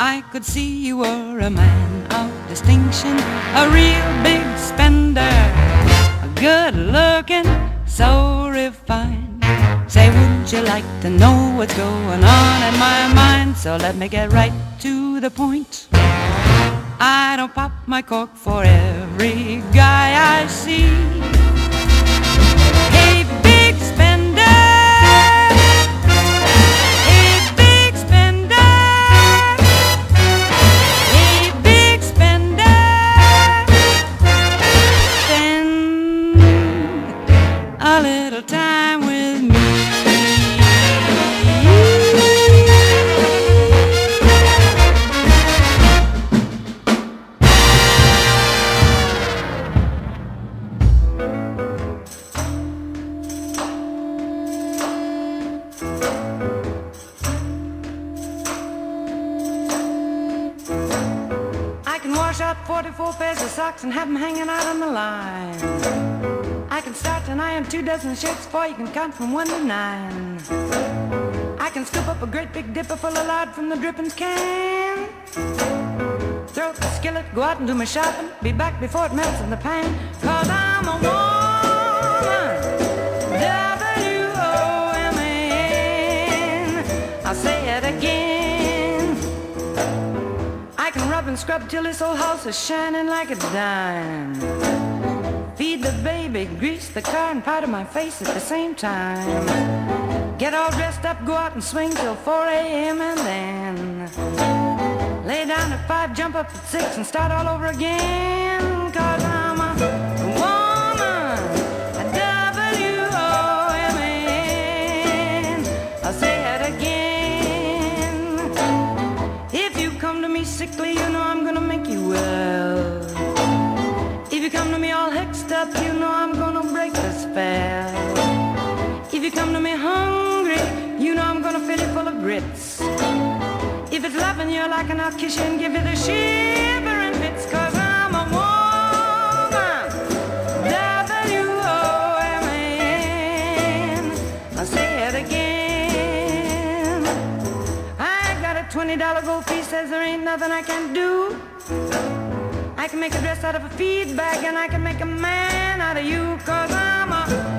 I could see you were a man of distinction, a real big spender, a good looking, so refined. Say, wouldn't you like to know what's going on in my mind? So let me get right to the point. I don't pop my cork for every guy I see. Socks and have them hanging out on the line. I can start and iron two dozen shirts for you can count from one to nine. I can scoop up a great big dipper full of lard from the drippings can. Throw up the skillet, go out and do my shopping. Be back before it melts in the pan. Cause I'm a woman. Scrub till this old house is shining like a dime. Feed the baby, grease the car, and powder my face at the same time. Get all dressed up, go out and swing till 4 a.m. and then lay down at 5, jump up at 6, and start all over again. Cause I'm up, you know I'm gonna break the spell. If you come to me hungry, you know I'm gonna fill you full of grits. If it's loving you like and I'll kiss you and give you the shivering fits, cause I'm a woman. W-O-M-A-N. I'll say it again. I got a $20 gold piece, says there ain't nothing I can do. I can make a dress out of a feed bag and I can make a man out of you cause I'm a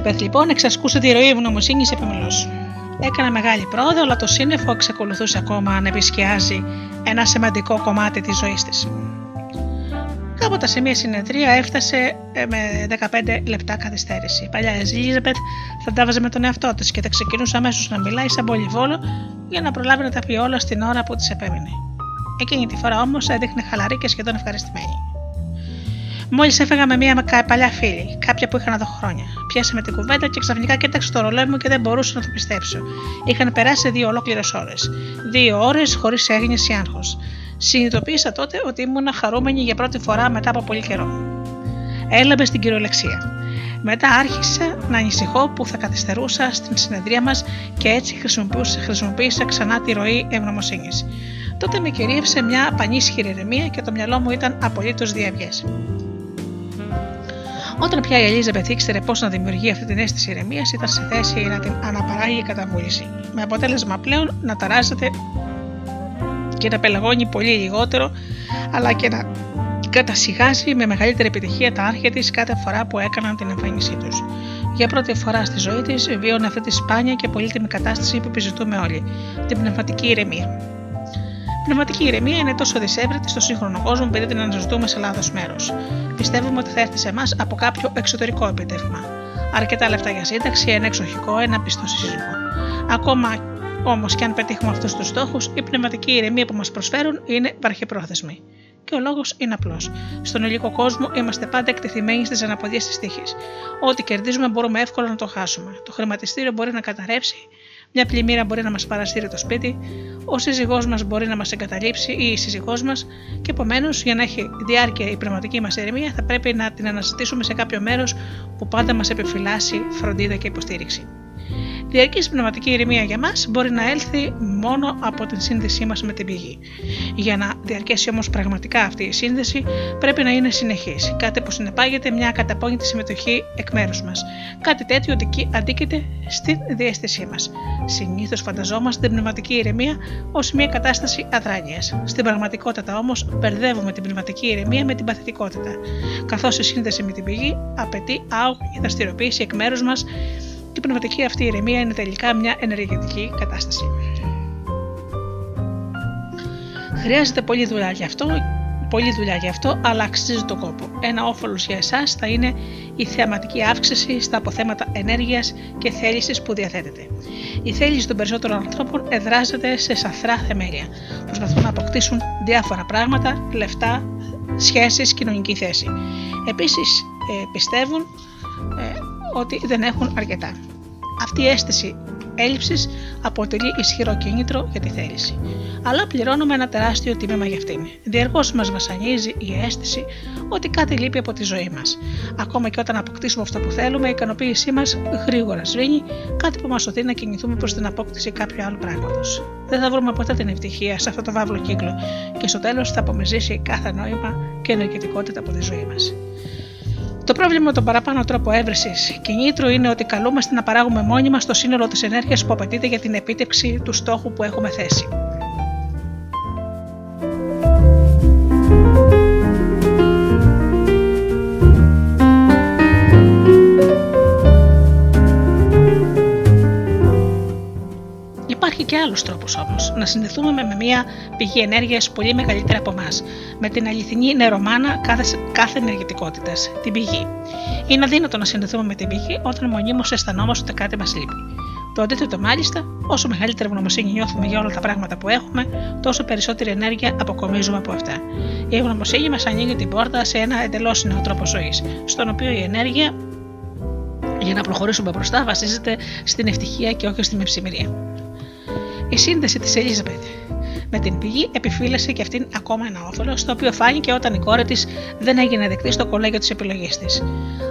Ελίζαπεθ λοιπόν εξασκούσε τη ροή ευγνωμοσύνης επιμελώς. Έκανε μεγάλη πρόοδο, αλλά το σύννεφο εξακολουθούσε ακόμα να επισκιάζει ένα σημαντικό κομμάτι της ζωής της. Κάποτε σε μια συνεδρία έφτασε ε, με 15 λεπτά καθυστέρηση. Η παλιά Ελίζαπεθ θα τα βάζε με τον εαυτό της και θα ξεκινούσε αμέσως να μιλάει σαν πολυβόλο για να προλάβει να τα πει όλα στην ώρα που της επέμεινε. Εκείνη τη φορά όμως έδειχνε χαλαρή και σχεδόν ευχαριστημένη. Μόλις έφεγα με μια παλιά φίλη, κάποια που είχα να δω χρόνια. Πιάσαμε την κουβέντα και ξαφνικά κοίταξε το ρολόι μου και δεν μπορούσα να το πιστέψω. Είχαν περάσει δύο ολόκληρες ώρες. Δύο ώρες χωρίς έγνηση ή άγχος. Συνειδητοποίησα τότε ότι ήμουν χαρούμενη για πρώτη φορά μετά από πολύ καιρό. Έλαμπε στην κυριολεξία. Μετά άρχισα να ανησυχώ που θα καθυστερούσα στην συνεδρία μας και έτσι χρησιμοποίησα ξανά τη ροή ευγνωμοσύνης. Τότε με κυρίευσε μια πανίσχυρη ηρεμία και το μυαλό μου ήταν απολύτως διαβιές. Όταν πια η Ελίζα ήξερε πώς να δημιουργεί αυτή την αίσθηση ηρεμίας, ήταν σε θέση να την αναπαράγει κατά βούληση. Με αποτέλεσμα πλέον να ταράζεται και να πελαγώνει πολύ λιγότερο, αλλά και να κατασυγάζει με μεγαλύτερη επιτυχία τα άρχια της κάθε φορά που έκαναν την εμφάνισή τους. Για πρώτη φορά στη ζωή της βίωνε αυτή τη σπάνια και πολύτιμη κατάσταση που επιζητούμε όλοι, την πνευματική ηρεμία. Πνευματική ηρεμία είναι τόσο δυσέβρετη στο σύγχρονο κόσμο που την αναζητούμε σε λάθος μέρος. Πιστεύουμε ότι θα έρθει σε εμάς από κάποιο εξωτερικό επιτεύγμα. Αρκετά λεφτά για σύνταξη, ένα εξοχικό, ένα πιστό σύζυγο. Ακόμα όμως και αν πετύχουμε αυτούς τους στόχους, η πνευματική ηρεμία που μας προσφέρουν είναι βραχυπρόθεσμη. Και ο λόγος είναι απλός. Στον ελληνικό κόσμο είμαστε πάντα εκτεθειμένοι στις αναποδίες της τύχης. Ό,τι κερδίζουμε μπορούμε εύκολα να το χάσουμε. Το χρηματιστήριο μπορεί να καταρρεύσει, μια πλημμύρα μπορεί να μας παρασύρει το σπίτι, ο σύζυγός μας μπορεί να μας εγκαταλείψει ή η σύζυγός μας, και επομένως για να έχει διάρκεια η πνευματική μας ηρεμία θα πρέπει να την αναζητήσουμε σε κάποιο μέρος που πάντα μας επιφυλάσσει φροντίδα και υποστήριξη. Διαρκής πνευματική ηρεμία για μας μπορεί να έλθει μόνο από την σύνδεσή μας με την πηγή. Για να διαρκέσει όμως πραγματικά αυτή η σύνδεση, πρέπει να είναι συνεχής, κάτι που συνεπάγεται μια καταπώνητη συμμετοχή εκ μέρους μας. Κάτι τέτοιο αντίκειται στην διέστησή μας. Συνήθως φανταζόμαστε την πνευματική ηρεμία ως μια κατάσταση αδράνειας. Στην πραγματικότητα όμως, μπερδεύουμε την πνευματική ηρεμία με την παθητικότητα, καθώς η σύνδεση με την πηγή απαιτεί άγχο και δραστηριοποίηση εκ μέρους μας και η πνευματική αυτή ηρεμία είναι τελικά μια ενεργητική κατάσταση. Χρειάζεται πολλή δουλειά γι' αυτό, πολλή δουλειά γι' αυτό, αλλά αξίζει τον κόπο. Ένα όφελος για εσάς θα είναι η θεαματική αύξηση στα αποθέματα ενέργειας και θέλησης που διαθέτεται. Η θέληση των περισσότερων ανθρώπων εδράζεται σε σαφρά θεμέλια. Προσπαθούν να αποκτήσουν διάφορα πράγματα, λεφτά, σχέσεις, κοινωνική θέση. Επίσης, ε, πιστεύουν ε, ότι δεν έχουν αρκετά. Αυτή η αίσθηση έλλειψης αποτελεί ισχυρό κίνητρο για τη θέληση. Αλλά πληρώνουμε ένα τεράστιο τίμημα για αυτήν. Διαρκώ μας βασανίζει η αίσθηση ότι κάτι λείπει από τη ζωή μας. Ακόμα και όταν αποκτήσουμε αυτό που θέλουμε, η ικανοποίησή μας γρήγορα σβήνει, κάτι που μας οθεί να κινηθούμε προς την απόκτηση κάποιου άλλου πράγματος. Δεν θα βρούμε ποτέ την ευτυχία σε αυτό το βάβλο κύκλο και στο τέλος θα απομεζήσει κάθε νόημα και ενεργητικότητα από τη ζωή μας. Το πρόβλημα με τον παραπάνω τρόπο έβρεση κινήτρου είναι ότι καλούμαστε να παράγουμε μόνοι μα το σύνολο της ενέργειας που απαιτείται για την επίτευξη του στόχου που έχουμε θέσει. Υπάρχει και άλλος τρόπος όμως. Να συνδεθούμε με μια πηγή ενέργειας πολύ μεγαλύτερη από εμάς. Με την αληθινή νερομάνα κάθε, κάθε ενεργητικότητας, την πηγή. Είναι αδύνατο να συνδεθούμε με την πηγή όταν μονίμως αισθανόμαστε ότι κάτι μας λείπει. Το αντίθετο, μάλιστα, όσο μεγαλύτερη ευγνωμοσύνη νιώθουμε για όλα τα πράγματα που έχουμε, τόσο περισσότερη ενέργεια αποκομίζουμε από αυτά. Η ευγνωμοσύνη μας ανοίγει την πόρτα σε ένα εντελώς νέο τρόπο ζωής, στον οποίο η ενέργεια για να προχωρήσουμε μπροστά βασίζεται στην ευτυχία και όχι στην ευσημερία. Η σύνδεση της Ελίζαπεθ με την πηγή επιφύλασε και αυτήν ακόμα ένα όφελο, το οποίο φάνηκε όταν η κόρη της δεν έγινε δεκτή στο κολέγιο της επιλογής της.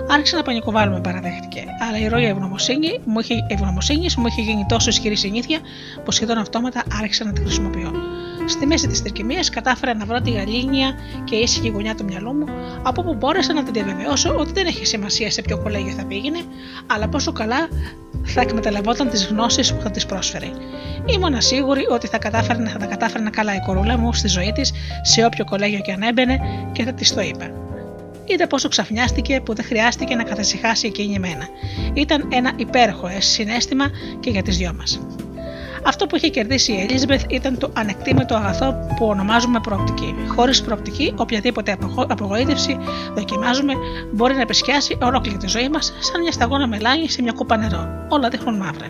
Άρχισε να πανικοβάλλουμε, παραδέχτηκε, αλλά η ροή ευγνωμοσύνη μου είχε, μου είχε γίνει τόσο ισχυρή συνήθεια που σχεδόν αυτόματα άρχισα να τη χρησιμοποιώ. Στη μέση της τρικυμία κατάφερα να βρω τη γαλήνια και ήσυχη γωνιά του μυαλού μου, από όπου μπόρεσα να την διαβεβαιώσω ότι δεν έχει σημασία σε ποιο κολέγιο θα πήγαινε, αλλά πόσο καλά θα εκμεταλλευόταν τις γνώσεις που θα της πρόσφερε. Ήμουν σίγουρη ότι θα, κατάφερνε, θα τα κατάφερνα καλά η κορούλα μου στη ζωή της, σε όποιο κολέγιο και αν έμπαινε, και θα της το είπα. Είδα πόσο ξαφνιάστηκε που δεν χρειάστηκε να καθησυχάσει εκείνη εμένα. Ήταν ένα υπέροχο συνέστημα και για τις δυο μας. Αυτό που είχε κερδίσει η Ελίζαμπεθ ήταν το ανεκτήμητο αγαθό που ονομάζουμε προοπτική. Χωρίς προοπτική, οποιαδήποτε απογοήτευση δοκιμάζουμε μπορεί να επισκιάσει ολόκληρη τη ζωή μας σαν μια σταγόνα μελάνη σε μια κούπα νερό. Όλα δείχνουν μαύρα.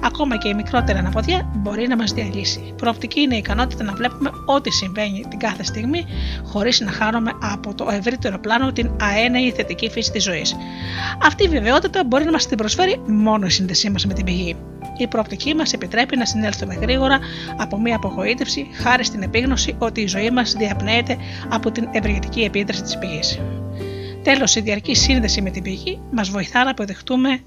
Ακόμα και η μικρότερη αναποδιά μπορεί να μας διαλύσει. Προοπτική είναι η ικανότητα να βλέπουμε ό,τι συμβαίνει την κάθε στιγμή χωρίς να χάνουμε από το ευρύτερο πλάνο την αένεη θετική φύση της ζωής. Αυτή η βεβαιότητα μπορεί να μας την προσφέρει μόνο η σύνδεσή μας με την πηγή. Η προοπτική μας επιτρέπει να συνέλθουμε γρήγορα από μια απογοήτευση χάρη στην επίγνωση ότι η ζωή μας διαπνέεται από την ευεργετική επίδραση της πηγής. Τέλος, η διαρκή σύνδεση με την πηγή μας βοηθά να αποδεχτούμε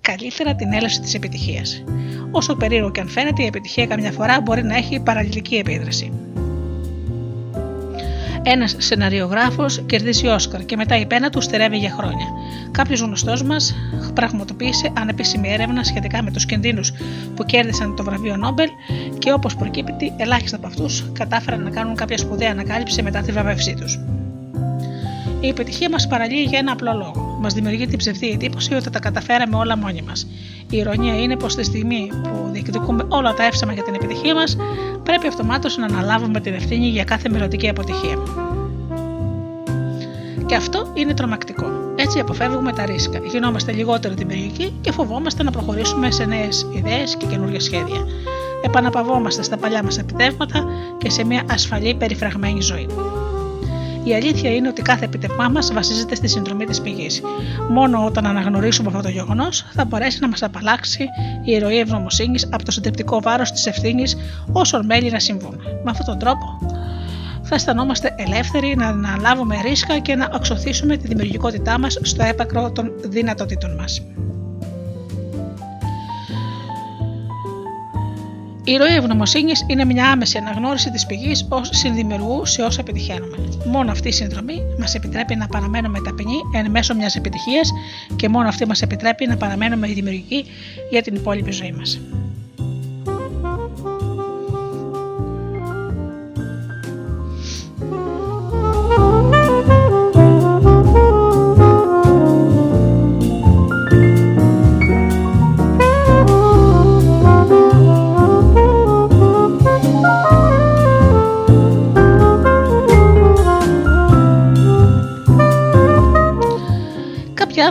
καλύτερα την έλευση της επιτυχίας. Όσο περίεργο και αν φαίνεται, η επιτυχία καμιά φορά μπορεί να έχει παραλληλική επίδραση. Ένας σεναριογράφος κερδίζει Όσκαρ και μετά η πένα του στερεύει για χρόνια. Κάποιος γνωστός μας πραγματοποίησε ανεπίσημη έρευνα σχετικά με τους κινδύνους που κέρδισαν το βραβείο Νόμπελ και όπως προκύπτει, ελάχιστα από αυτούς κατάφεραν να κάνουν κάποια σπουδαία ανακάλυψη μετά τη βραβεύσή τους. Η επιτυχία μας παραλύει για ένα απλό λόγο. Μας δημιουργεί την ψευδή εντύπωση ότι τα καταφέραμε όλα μόνοι μας. Η ηρωνία είναι πως στη στιγμή που διεκδικούμε όλα τα εύσημα για την επιτυχία μας, πρέπει αυτομάτως να αναλάβουμε την ευθύνη για κάθε μελλοντική αποτυχία. Και αυτό είναι τρομακτικό. Έτσι αποφεύγουμε τα ρίσκα, γινόμαστε λιγότερο δημιουργικοί και φοβόμαστε να προχωρήσουμε σε νέες ιδέες και καινούργια σχέδια. Επαναπαυόμαστε στα παλιά μας επιτεύγματα και σε μια ασφαλή περιφραγμένη ζωή. Η αλήθεια είναι ότι κάθε επιτευγμά μας βασίζεται στη συνδρομή της πηγής. Μόνο όταν αναγνωρίσουμε αυτό το γεγονός θα μπορέσει να μας απαλλάξει η ηρωή ευγνωμοσύνη από το συντριπτικό βάρος της ευθύνης όσων μέλη να συμβούν. Με αυτόν τον τρόπο θα αισθανόμαστε ελεύθεροι να αναλάβουμε ρίσκα και να αξιοθήσουμε τη δημιουργικότητά μας στο έπακρο των δυνατοτήτων μας. Η ροή ευγνωμοσύνης είναι μια άμεση αναγνώριση της πηγής ως συνδημιουργού σε όσα επιτυχαίνουμε. Μόνο αυτή η συνδρομή μας επιτρέπει να παραμένουμε ταπεινοί εν μέσω μιας επιτυχίας και μόνο αυτή μας επιτρέπει να παραμένουμε δημιουργικοί για την υπόλοιπη ζωή μας.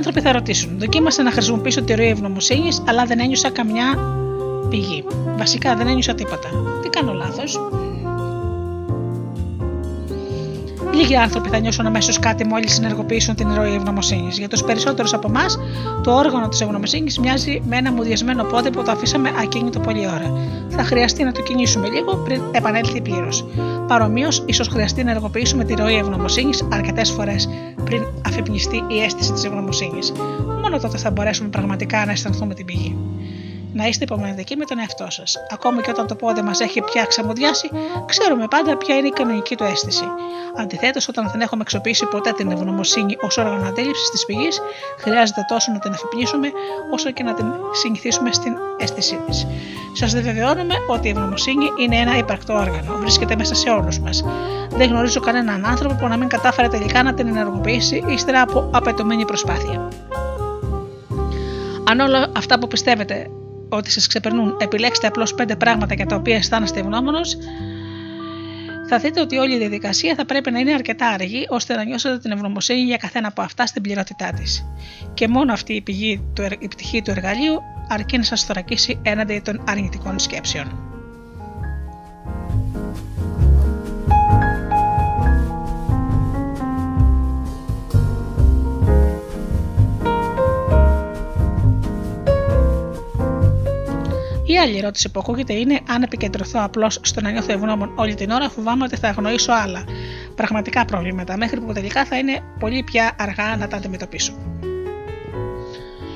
Άνθρωποι θα ρωτήσουν: Δοκίμασα να χρησιμοποιήσω τη ροή ευγνωμοσύνης, αλλά δεν ένιωσα καμιά πηγή. Βασικά δεν ένιωσα τίποτα. Τι κάνω λάθος; Λίγοι άνθρωποι θα νιώσουν αμέσως κάτι μόλις συνεργοποιήσουν την ροή ευγνωμοσύνης. Για τους περισσότερους από εμάς, το όργανο της ευγνωμοσύνης μοιάζει με ένα μουδιασμένο πόδι που το αφήσαμε ακίνητο πολλή ώρα. Θα χρειαστεί να το κινήσουμε λίγο πριν επανέλθει πλήρως. Παρομοίως, ίσως χρειαστεί να ενεργοποιήσουμε τη ροή ευγνωμοσύνης αρκετές φορές πριν αφυπνιστεί η αίσθηση της ευγνωμοσύνης. Μόνο τότε θα μπορέσουμε πραγματικά να αισθανθούμε την πηγή να είστε υπομονετικοί με τον εαυτό σας. Ακόμα και όταν το πόδι μας έχει πια ξαμουδιάσει, ξέρουμε πάντα ποια είναι η κανονική του αίσθηση. Αντιθέτως, όταν δεν έχουμε εξοπλίσει ποτέ την ευγνωμοσύνη ως όργανο αντίληψης της πηγής, χρειάζεται τόσο να την αφυπνίσουμε όσο και να την συνηθίσουμε στην αίσθησή της. Σας διαβεβαιώνουμε ότι η ευγνωμοσύνη είναι ένα υπαρκτό όργανο. Βρίσκεται μέσα σε όλους μας. Δεν γνωρίζω κανέναν άνθρωπο που να μην κατάφερε τελικά να την ενεργοποιήσει ύστερα από απαιτωμένη προσπάθεια. Αν όλα αυτά που πιστεύετε ότι σας ξεπερνούν, επιλέξτε απλώς πέντε πράγματα για τα οποία αισθάνεστε ευγνώμονος, θα δείτε ότι όλη η διαδικασία θα πρέπει να είναι αρκετά αργή ώστε να νιώσετε την ευγνωμοσύνη για καθένα από αυτά στην πληρότητά της. Και μόνο αυτή η, πηγή, η πτυχή του εργαλείου αρκεί να σας θωρακίσει έναντι των αρνητικών σκέψεων. Η άλλη ερώτηση που ακούγεται είναι αν επικεντρωθώ απλώς στο να νιώθω ευγνώμων όλη την ώρα, φοβάμαι ότι θα αγνοήσω άλλα πραγματικά προβλήματα, μέχρι που τελικά θα είναι πολύ πια αργά να τα αντιμετωπίσω.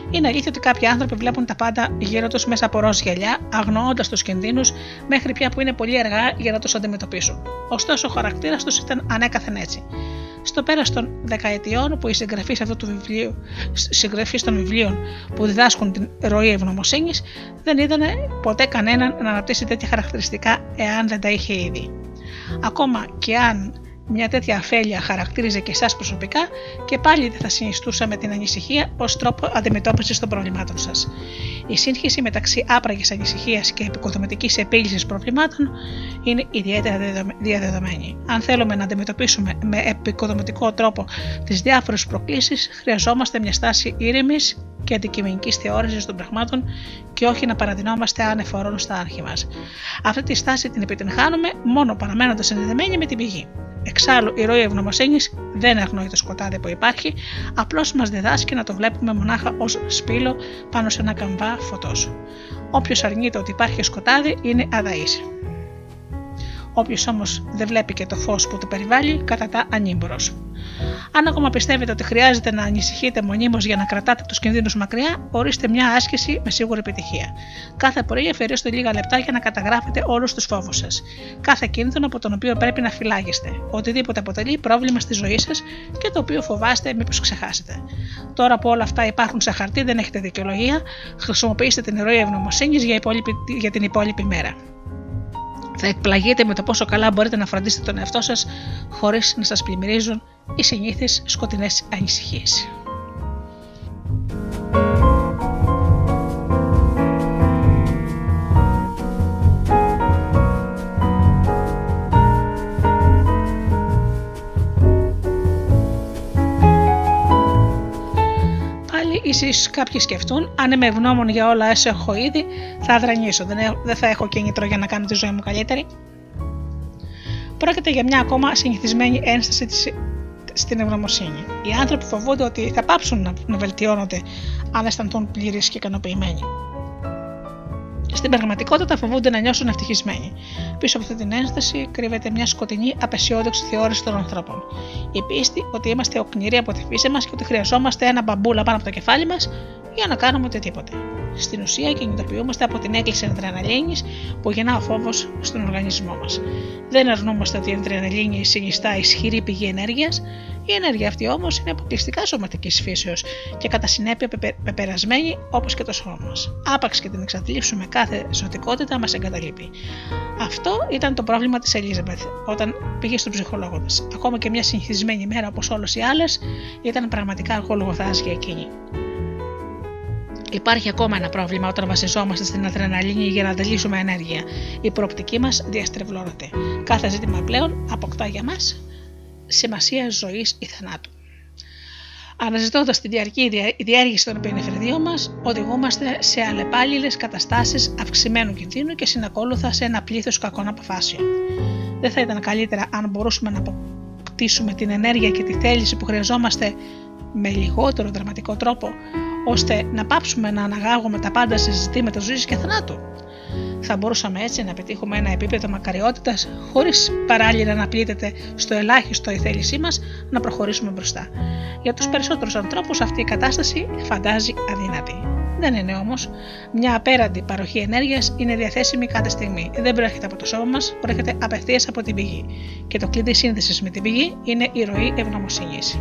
Είναι αλήθεια ότι κάποιοι άνθρωποι βλέπουν τα πάντα γύρω τους μέσα από ροζ γυαλιά, αγνοώντας τους κινδύνους, μέχρι πια που είναι πολύ αργά για να τους αντιμετωπίσουν. Ωστόσο, ο χαρακτήρας τους ήταν ανέκαθεν έτσι. Στο πέρας των δεκαετιών που οι συγγραφεί αυτού του βιβλίου, συγγραφεί των βιβλίων που διδάσκουν την ροή ευγνωμοσύνης, δεν είδαν ποτέ κανέναν να αναπτύσσει τέτοια χαρακτηριστικά εάν δεν τα είχε ήδη. Ακόμα και αν μια τέτοια αφέλεια χαρακτήριζε και εσάς προσωπικά και πάλι δεν θα συνιστούσαμε την ανησυχία ως τρόπο αντιμετώπισης των προβλημάτων σας. Η σύγχυση μεταξύ άπραγης ανησυχίας και επικοδομητικής επίλυσης προβλημάτων είναι ιδιαίτερα διαδεδομένη. Αν θέλουμε να αντιμετωπίσουμε με επικοδομητικό τρόπο τις διάφορες προκλήσεις, χρειαζόμαστε μια στάση ήρεμης και αντικειμενικής θεώρησης των πραγμάτων και όχι να παραδεινόμαστε ανεφορών στα άρχη μας. Αυτή τη στάση την επιτυγχάνουμε μόνο παραμένοντας συνδεδεμένοι με την πηγή. Εξάλλου, η ροή ευγνωμοσύνης δεν αγνοεί το σκοτάδι που υπάρχει, απλώς μας διδάσκει να το βλέπουμε μονάχα ως σπήλο πάνω σε ένα καμβά φωτός. Όποιος αρνείται ότι υπάρχει σκοτάδι είναι αδαής. Όποιος όμως δεν βλέπει και το φως που το περιβάλλει, κατατά ανήμπορο. Αν ακόμα πιστεύετε ότι χρειάζεται να ανησυχείτε μονίμως για να κρατάτε τους κινδύνους μακριά, ορίστε μια άσκηση με σίγουρη επιτυχία. Κάθε πρωί αφαιρέστε λίγα λεπτά για να καταγράφετε όλους τους φόβους σας. Κάθε κίνδυνο από τον οποίο πρέπει να φυλάγεστε. Οτιδήποτε αποτελεί πρόβλημα στη ζωή σας και το οποίο φοβάστε μήπως ξεχάσετε. Τώρα που όλα αυτά υπάρχουν σε χαρτί, δεν έχετε δικαιολογία, χρησιμοποιήστε την ροή ευγνωμοσύνης για, για την υπόλοιπη μέρα. Θα εκπλαγείτε με το πόσο καλά μπορείτε να φροντίσετε τον εαυτό σας χωρίς να σας πλημμυρίζουν οι συνήθεις σκοτεινές ανησυχίες. Ίσως κάποιοι σκεφτούν, αν είμαι ευγνώμων για όλα έσω έχω ήδη, θα αδρανήσω. Δεν, δεν θα έχω κίνητρο για να κάνω τη ζωή μου καλύτερη. Πρόκειται για μια ακόμα συνηθισμένη ένσταση της, στην ευγνωμοσύνη. Οι άνθρωποι φοβούνται ότι θα πάψουν να, να βελτιώνονται αν αισθανθούν πλήρεις και ικανοποιημένοι. Στην πραγματικότητα φοβούνται να νιώσουν ευτυχισμένοι. Πίσω από αυτή την ένσταση κρύβεται μια σκοτεινή, απεσιόδοξη θεώρηση των ανθρώπων. Η πίστη ότι είμαστε οκνηροί από τη φύση μας και ότι χρειαζόμαστε ένα μπαμπούλα πάνω από το κεφάλι μας για να κάνουμε οτιδήποτε. Στην ουσία κινητοποιούμαστε από την έκκληση αδρεναλίνη που γεννά ο φόβος στον οργανισμό μας. Δεν αρνούμαστε ότι η αδρεναλίνη συνιστά ισχυρή πηγή ενέργειας, η ενέργεια αυτή όμως είναι αποκλειστικά σωματικής φύσεως και κατά συνέπεια πεπερασμένη όπως και το σώμα μας. Άπαξ και την εξαντλήσουμε κάθε ζωτικότητα μας εγκαταλείπει. Αυτό ήταν το πρόβλημα της Ελίζαμπεθ όταν πήγε στον ψυχολόγο της. Ακόμα και μια συνηθισμένη μέρα όπως όλες οι άλλες ήταν πραγματικά αργόλογο για εκείνη. Υπάρχει ακόμα ένα πρόβλημα όταν βασιζόμαστε στην αδρεναλίνη για να αντιλήσουμε ενέργεια. Η προοπτική μας διαστρεβλώνεται. Κάθε ζήτημα πλέον αποκτά για μας σημασία ζωής ή θανάτου. Αναζητώντας τη διαρκή διέργηση των επενεφρεδίων μας, οδηγούμαστε σε αλλεπάλληλες καταστάσεις αυξημένου κινδύνου και συνακόλουθα σε ένα πλήθος κακών αποφάσεων. Δεν θα ήταν καλύτερα αν μπορούσαμε να αποκτήσουμε την ενέργεια και τη θέληση που χρειαζόμαστε με λιγότερο δραματικό τρόπο, ώστε να πάψουμε να αναγάγουμε τα πάντα σε ζητήματα ζωής και θανάτου. Θα μπορούσαμε έτσι να πετύχουμε ένα επίπεδο μακαριότητας χωρίς παράλληλα να πλήττεται στο ελάχιστο η θέλησή μας να προχωρήσουμε μπροστά. Για τους περισσότερους ανθρώπους αυτή η κατάσταση φαντάζει αδύνατη. Δεν είναι όμως. Μια απέραντη παροχή ενέργειας είναι διαθέσιμη κάθε στιγμή. Δεν προέρχεται από το σώμα μας, προέρχεται απευθείας από την πηγή. Και το κλειδί σύνδεσης με την πηγή είναι η ροή ευγνωμοσύνης.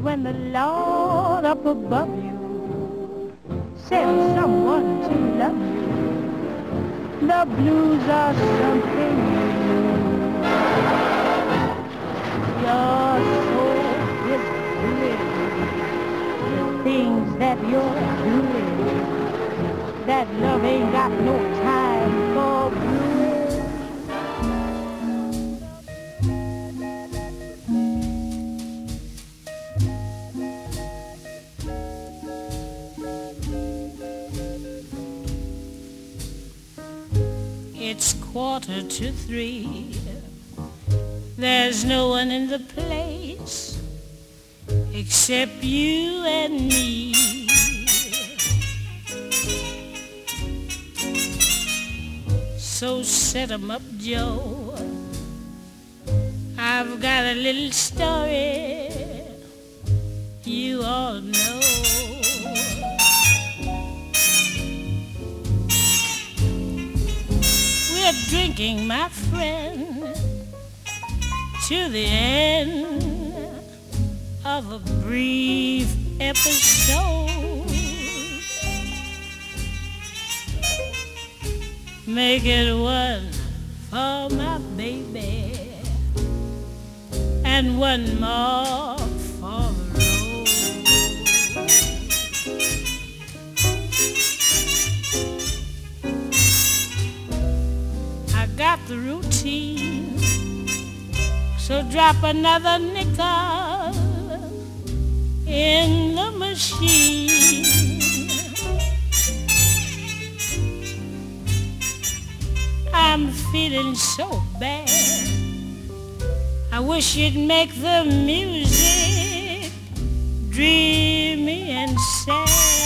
When the Lord up above you sends someone to love you, the blues are something do. Your soul is doing things that you're doing. That love ain't got no time quarter to three. There's no one in the place except you and me. So set 'em up, Joe. I've got a little story you all know. Drinking, my friend, to the end of a brief episode. Make it one for my baby and one more the routine, so drop another nickel in the machine. I'm feeling so bad. I wish you'd make the music dreamy and sad.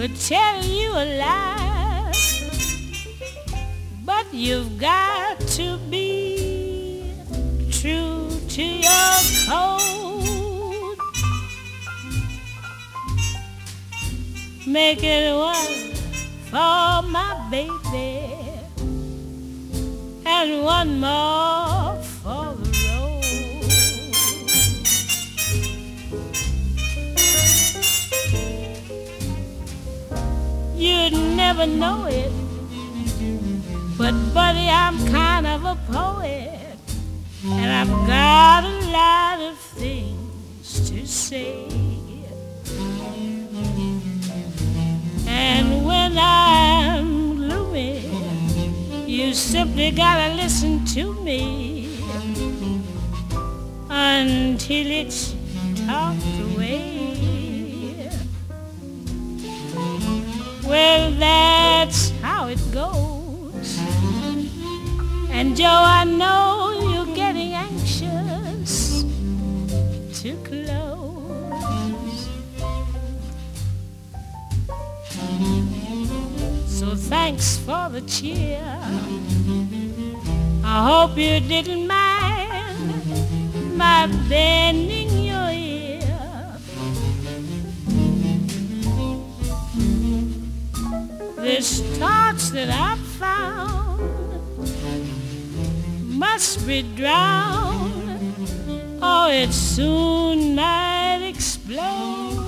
Could tell you a lie, but you've got to be true to your code. Make it one for my baby and one more never know it, but buddy, I'm kind of a poet, and I've got a lot of things to say. And when I'm gloomy, you simply gotta listen to me until it's talked away. Well, that's how it goes. And Joe, I know you're getting anxious to close. So thanks for the cheer. I hope you didn't mind my bending This torch that I found must be drowned, or it soon might explode.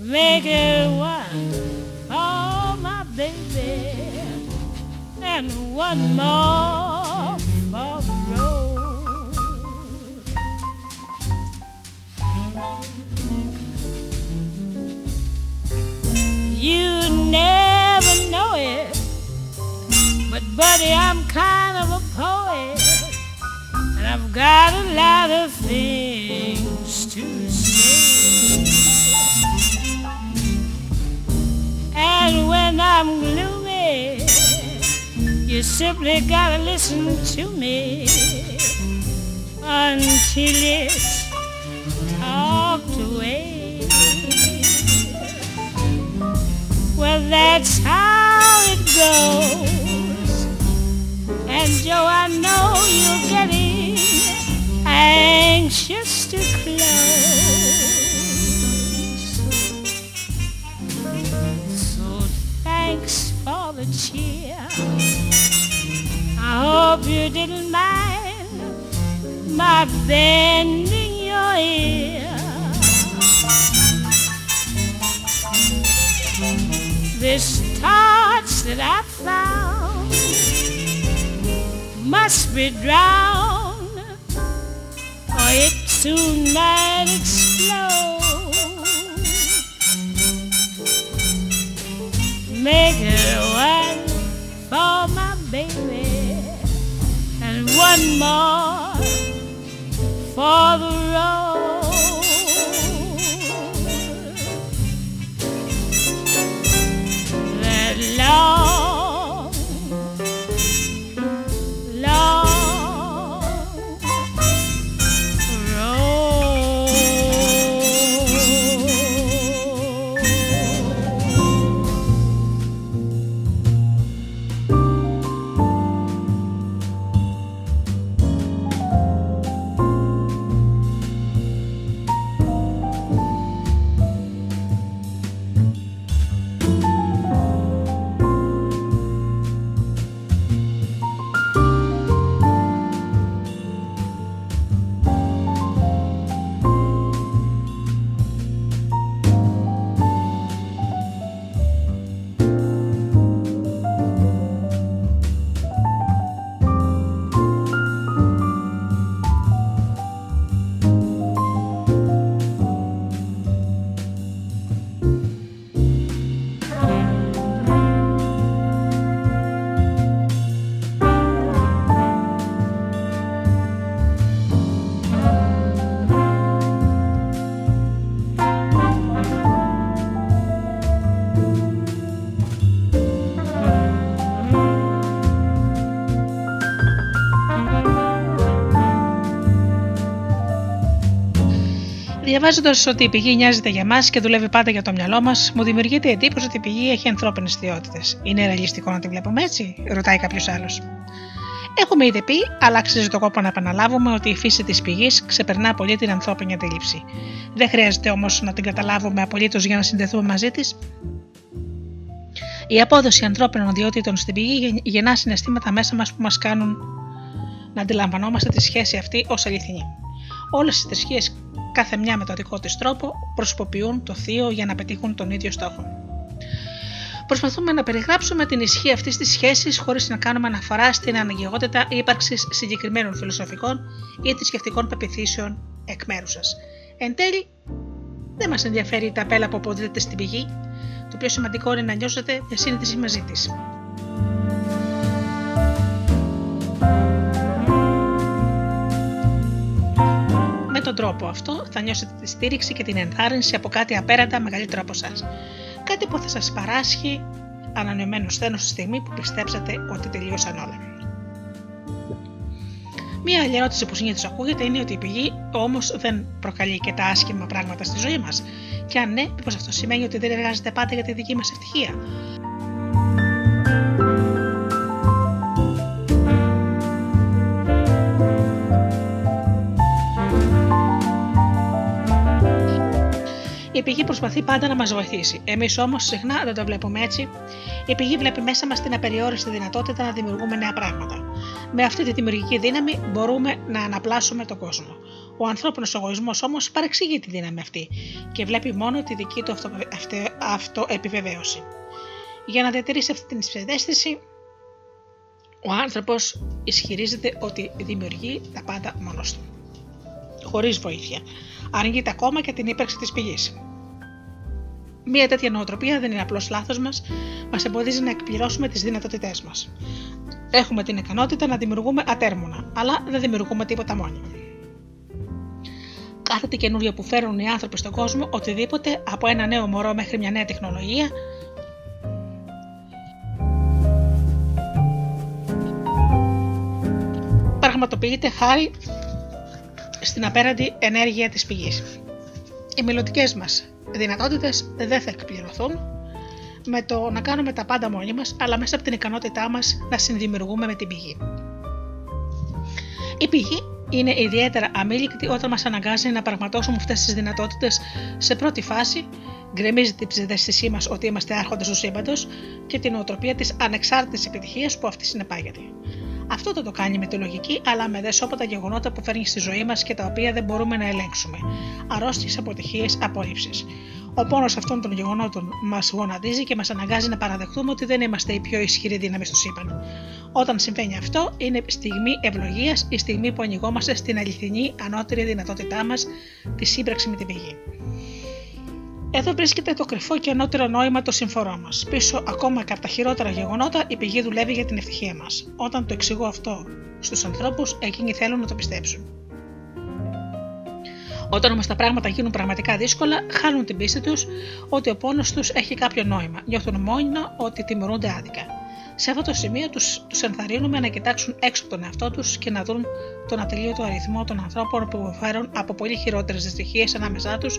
Make it one for my baby and one more for the road. You never know it. But, buddy, I'm kind of a poet. And I've got a lot of things to say. And when I'm gloomy, you simply gotta listen to me until it's talked away. Well, that's how it goes. And Joe, I know you're getting anxious to close. So thanks for the cheer. I hope you didn't mind my bending your ear. This torch that I found must be drowned, or it soon might explode. Make it one for my baby and one more for the road. Διαβάζοντας ότι η πηγή νοιάζεται για μας και δουλεύει πάντα για το μυαλό μας, μου δημιουργείται η εντύπωση ότι η πηγή έχει ανθρώπινες ιδιότητες. Είναι ρεαλιστικό να τη βλέπουμε έτσι, ρωτάει κάποιος άλλος. Έχουμε ήδη πει, αλλά αξίζει το κόπο να επαναλάβουμε ότι η φύση της πηγής ξεπερνά πολύ την ανθρώπινη αντίληψη. Δεν χρειάζεται όμως να την καταλάβουμε απολύτως για να συνδεθούμε μαζί της. Η απόδοση ανθρώπινων ιδιότητων στην πηγή γεννά συναισθήματα μέσα μας που μας κάνουν να αντιλαμβανόμαστε τη σχέση αυτή ως αληθινή. Όλες οι θρησκείες, κάθε μια με το δικό της τρόπο, προσωποποιούν το θείο για να πετύχουν τον ίδιο στόχο. Προσπαθούμε να περιγράψουμε την ισχύ αυτής της σχέσης χωρίς να κάνουμε αναφορά στην αναγκαιότητα ύπαρξης συγκεκριμένων φιλοσοφικών ή θρησκευτικών πεπιθήσεων εκ μέρους σας. Εν τέλει, δεν μας ενδιαφέρει η ταπέλα που αποδίδεται στην πηγή. Το πιο σημαντικό είναι να νιώσετε διασύνδεση μαζί της. Τον τρόπο αυτό θα νιώσετε τη στήριξη και την ενθάρρυνση από κάτι απέραντα μεγαλύτερο από εσά. Κάτι που θα σας παράσχει ανανεωμένο σθένος στη στιγμή που πιστέψατε ότι τελείωσαν όλα. Μία άλλη ερώτηση που συνήθως ακούγεται είναι ότι η πηγή όμως δεν προκαλεί και τα άσχημα πράγματα στη ζωή μας. Και αν ναι, μήπως αυτό σημαίνει ότι δεν εργάζεται πάντα για τη δική μας ευτυχία; Η πηγή προσπαθεί πάντα να μας βοηθήσει. Εμείς όμως συχνά δεν το βλέπουμε έτσι. Η πηγή βλέπει μέσα μας την απεριόριστη δυνατότητα να δημιουργούμε νέα πράγματα. Με αυτή τη δημιουργική δύναμη μπορούμε να αναπλάσουμε τον κόσμο. Ο ανθρώπινος εγωισμός όμως παρεξηγεί τη δύναμη αυτή και βλέπει μόνο τη δική του αυτο, αυτο, αυτοεπιβεβαίωση. Για να διατηρήσει αυτή την ψευδέστηση, ο άνθρωπος ισχυρίζεται ότι δημιουργεί τα πάντα μόνος του. Χωρίς βοήθεια. Αρνείται ακόμα και την ύπαρξη της πηγής. Μία τέτοια νοοτροπία δεν είναι απλώς λάθος μας, μας εμποδίζει να εκπληρώσουμε τις δυνατότητές μας. Έχουμε την ικανότητα να δημιουργούμε ατέρμονα, αλλά δεν δημιουργούμε τίποτα μόνοι. Κάθε τι καινούριο που φέρουν οι άνθρωποι στον κόσμο, οτιδήποτε, από ένα νέο μωρό μέχρι μια νέα τεχνολογία, πραγματοποιείται χάρη στην απέραντη ενέργεια της πηγής. Οι μελλοντικές μας δυνατότητες δεν θα εκπληρωθούν με το να κάνουμε τα πάντα μόνοι μας, αλλά μέσα από την ικανότητά μας να συνδημιουργούμε με την πηγή. Η πηγή είναι ιδιαίτερα αμήλικτη όταν μας αναγκάζει να πραγματώσουμε αυτές τις δυνατότητες σε πρώτη φάση, γκρεμίζει την ψευδαίσθησή μας ότι είμαστε άρχοντες του σύμπαντος και την οτροπία της ανεξάρτητης επιτυχίας που αυτή συνεπάγεται. Αυτό δεν το κάνει με τη λογική, αλλά με δεσόπατα γεγονότα που φέρνει στη ζωή μας και τα οποία δεν μπορούμε να ελέγξουμε. Αρρώστιες, αποτυχίες, απορρίψεις. Ο πόνος αυτών των γεγονότων μας γονατίζει και μας αναγκάζει να παραδεχτούμε ότι δεν είμαστε η πιο ισχυρή δύναμη στο σύμπαν. Όταν συμβαίνει αυτό, είναι στιγμή ευλογίας, η στιγμή που ανοιγόμαστε στην αληθινή ανώτερη δυνατότητά μας, τη σύμπραξη με την πηγή. Εδώ βρίσκεται το κρυφό και ανώτερο νόημα των συμφορών μας. Πίσω ακόμα και από τα χειρότερα γεγονότα, η πηγή δουλεύει για την ευτυχία μας. Όταν το εξηγώ αυτό στους ανθρώπους, εκείνοι θέλουν να το πιστέψουν. Όταν όμως τα πράγματα γίνουν πραγματικά δύσκολα, χάνουν την πίστη τους ότι ο πόνος τους έχει κάποιο νόημα. Νιώθουν μόνο ότι τιμωρούνται άδικα. Σε αυτό το σημείο τους τους ενθαρρύνουμε να κοιτάξουν έξω από τον εαυτό τους και να δουν τον ατελείωτο αριθμό των ανθρώπων που υποφέρουν από πολύ χειρότερες δυστυχίες ανάμεσά τους.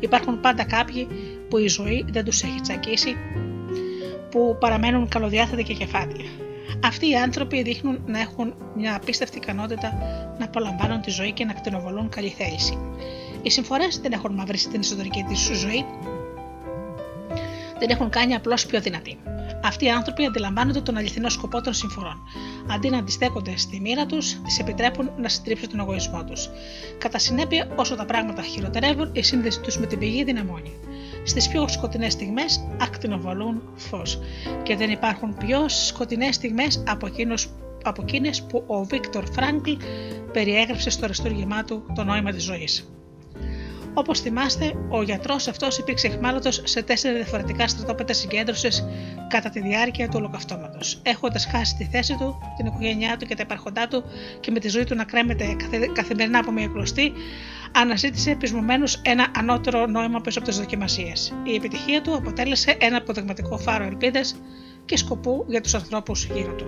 Υπάρχουν πάντα κάποιοι που η ζωή δεν τους έχει τσακίσει, που παραμένουν καλοδιάθετοι και κεφάτια. Αυτοί οι άνθρωποι δείχνουν να έχουν μια απίστευτη ικανότητα να απολαμβάνουν τη ζωή και να κτηνοβολούν καλή θέληση. Οι συμφορές δεν έχουν μαυρίσει την εσωτερική τη ζωή, δεν έχουν κάνει απλώς πιο δυνατή. Αυτοί οι άνθρωποι αντιλαμβάνονται τον αληθινό σκοπό των συμφορών. Αντί να αντιστέκονται στη μοίρα τους, τις επιτρέπουν να συντρίψουν τον εγωισμό τους. Κατά συνέπεια, όσο τα πράγματα χειροτερεύουν, η σύνδεση τους με την πηγή δυναμώνει. Στις πιο σκοτεινές στιγμές ακτινοβολούν φως. Και δεν υπάρχουν πιο σκοτεινές στιγμές από, από εκείνες που ο Βίκτορ Φράγκλ περιέγραψε στο αριστούργημά του το νόημα της ζωής. Όπως θυμάστε, ο γιατρός αυτός υπήρξε εχμάλωτος σε τέσσερα διαφορετικά στρατόπεδα συγκέντρωσης κατά τη διάρκεια του ολοκαυτώματος. Έχοντας χάσει τη θέση του, την οικογένειά του και τα υπάρχοντά του και με τη ζωή του να κρέμεται καθημερινά από μια κλωστή, αναζήτησε επισμωμένω ένα ανώτερο νόημα πίσω από τις δοκιμασίες. Η επιτυχία του αποτέλεσε ένα αποδεγματικό φάρο ελπίδε και σκοπού για τους ανθρώπους γύρω του.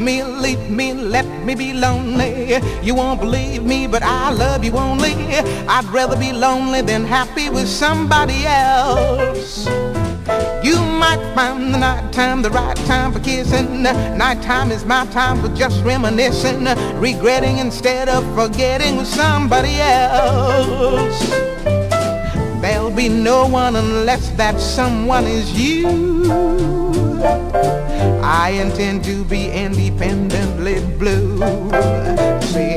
Me, leave me, let me be lonely. You won't believe me, but I love you only. I'd rather be lonely than happy with somebody else. You might find the night time the right time for kissing. Nighttime is my time for just reminiscing, regretting instead of forgetting with somebody else. There'll be no one unless that someone is you. I intend to be independently blue. Say,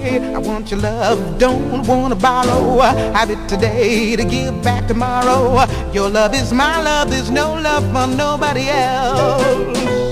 hey, I want your love, don't wanna borrow. Have it today to give back tomorrow. Your love is my love, there's no love for nobody else.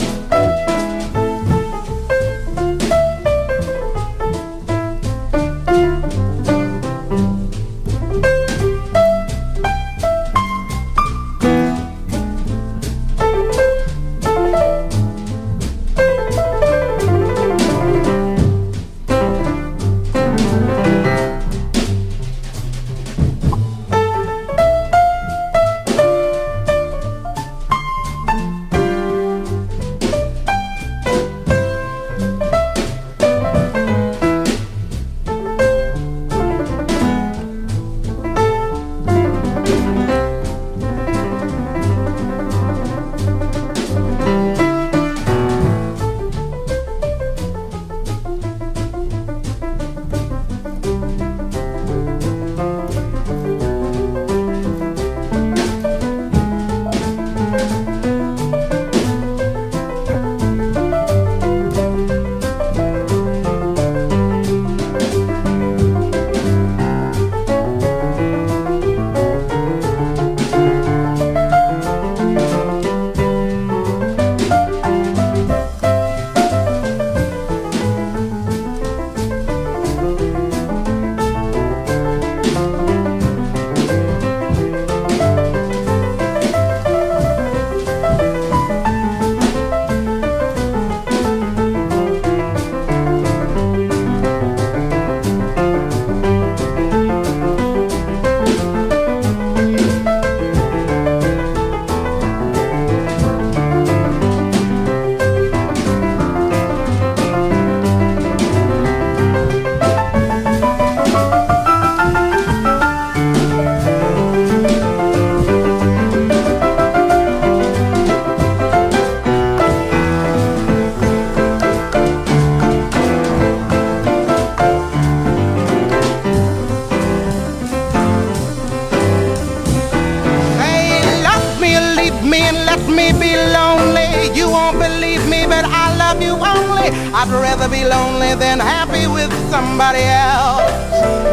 Somebody else.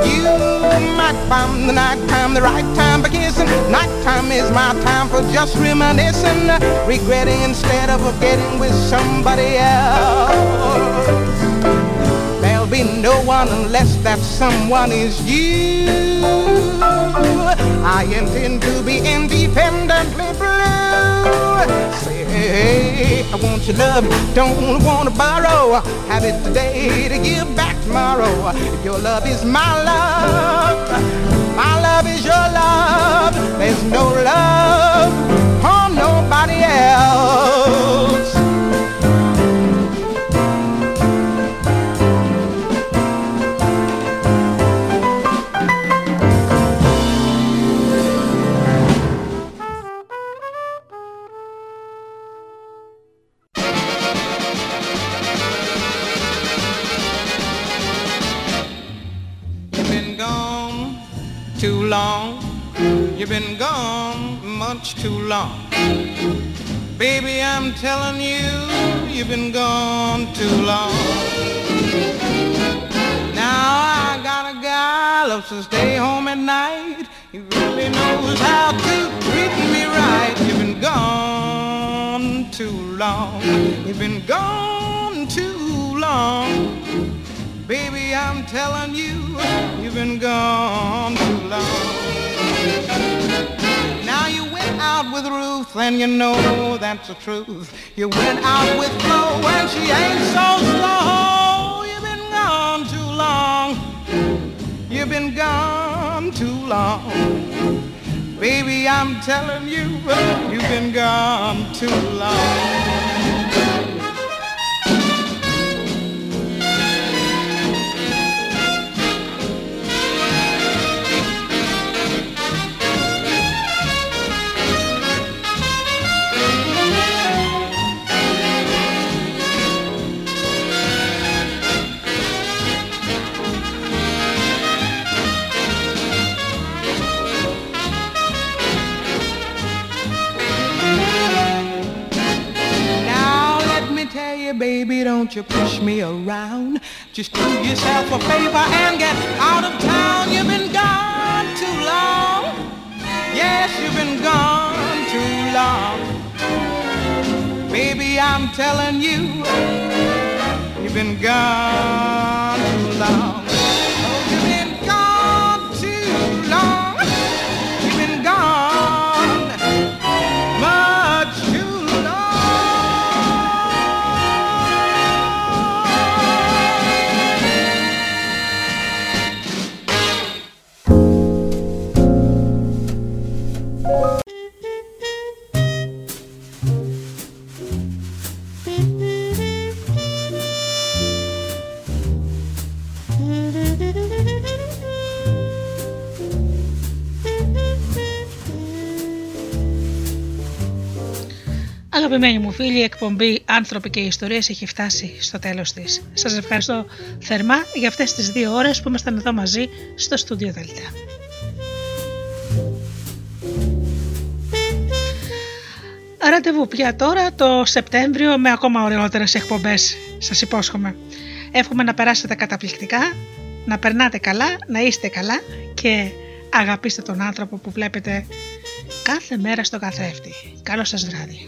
You might find the night time the right time for kissing. Nighttime is my time for just reminiscing, regretting instead of forgetting with somebody else. There'll be no one unless that someone is you. I intend to be independently blue. Say, I want your love, don't want to borrow. Have it today to give back tomorrow. Your love is my love, my love is your love. There's no love for nobody else. Been gone too long. Now I got a guy loves to stay home at night. He really knows how to treat me right. You've been gone too long. You've been gone too long. Baby, I'm telling you, you've been gone too long. Out with Ruth and you know that's the truth. You went out with Flo and she ain't so slow. You've been gone too long. You've been gone too long. Baby, I'm telling you, you've been gone too long. Baby, don't you push me around. Just do yourself a favor and get out of town. You've been gone too long. Yes, you've been gone too long. Baby, I'm telling you, you've been gone too long. Oh, Αγαπημένοι μου φίλοι, η εκπομπή «Άνθρωποι και Ιστορίες» έχει φτάσει στο τέλος της. Σας ευχαριστώ θερμά για αυτές τις δύο ώρες που ήμασταν εδώ μαζί στο στούντιο Δελτά. Ραντεβού πια τώρα το Σεπτέμβριο με ακόμα ωραιότερες εκπομπές, σας υπόσχομαι. Εύχομαι να περάσετε καταπληκτικά, να περνάτε καλά, να είστε καλά και αγαπήστε τον άνθρωπο που βλέπετε κάθε μέρα στο καθρέφτη. Καλό σας βράδυ.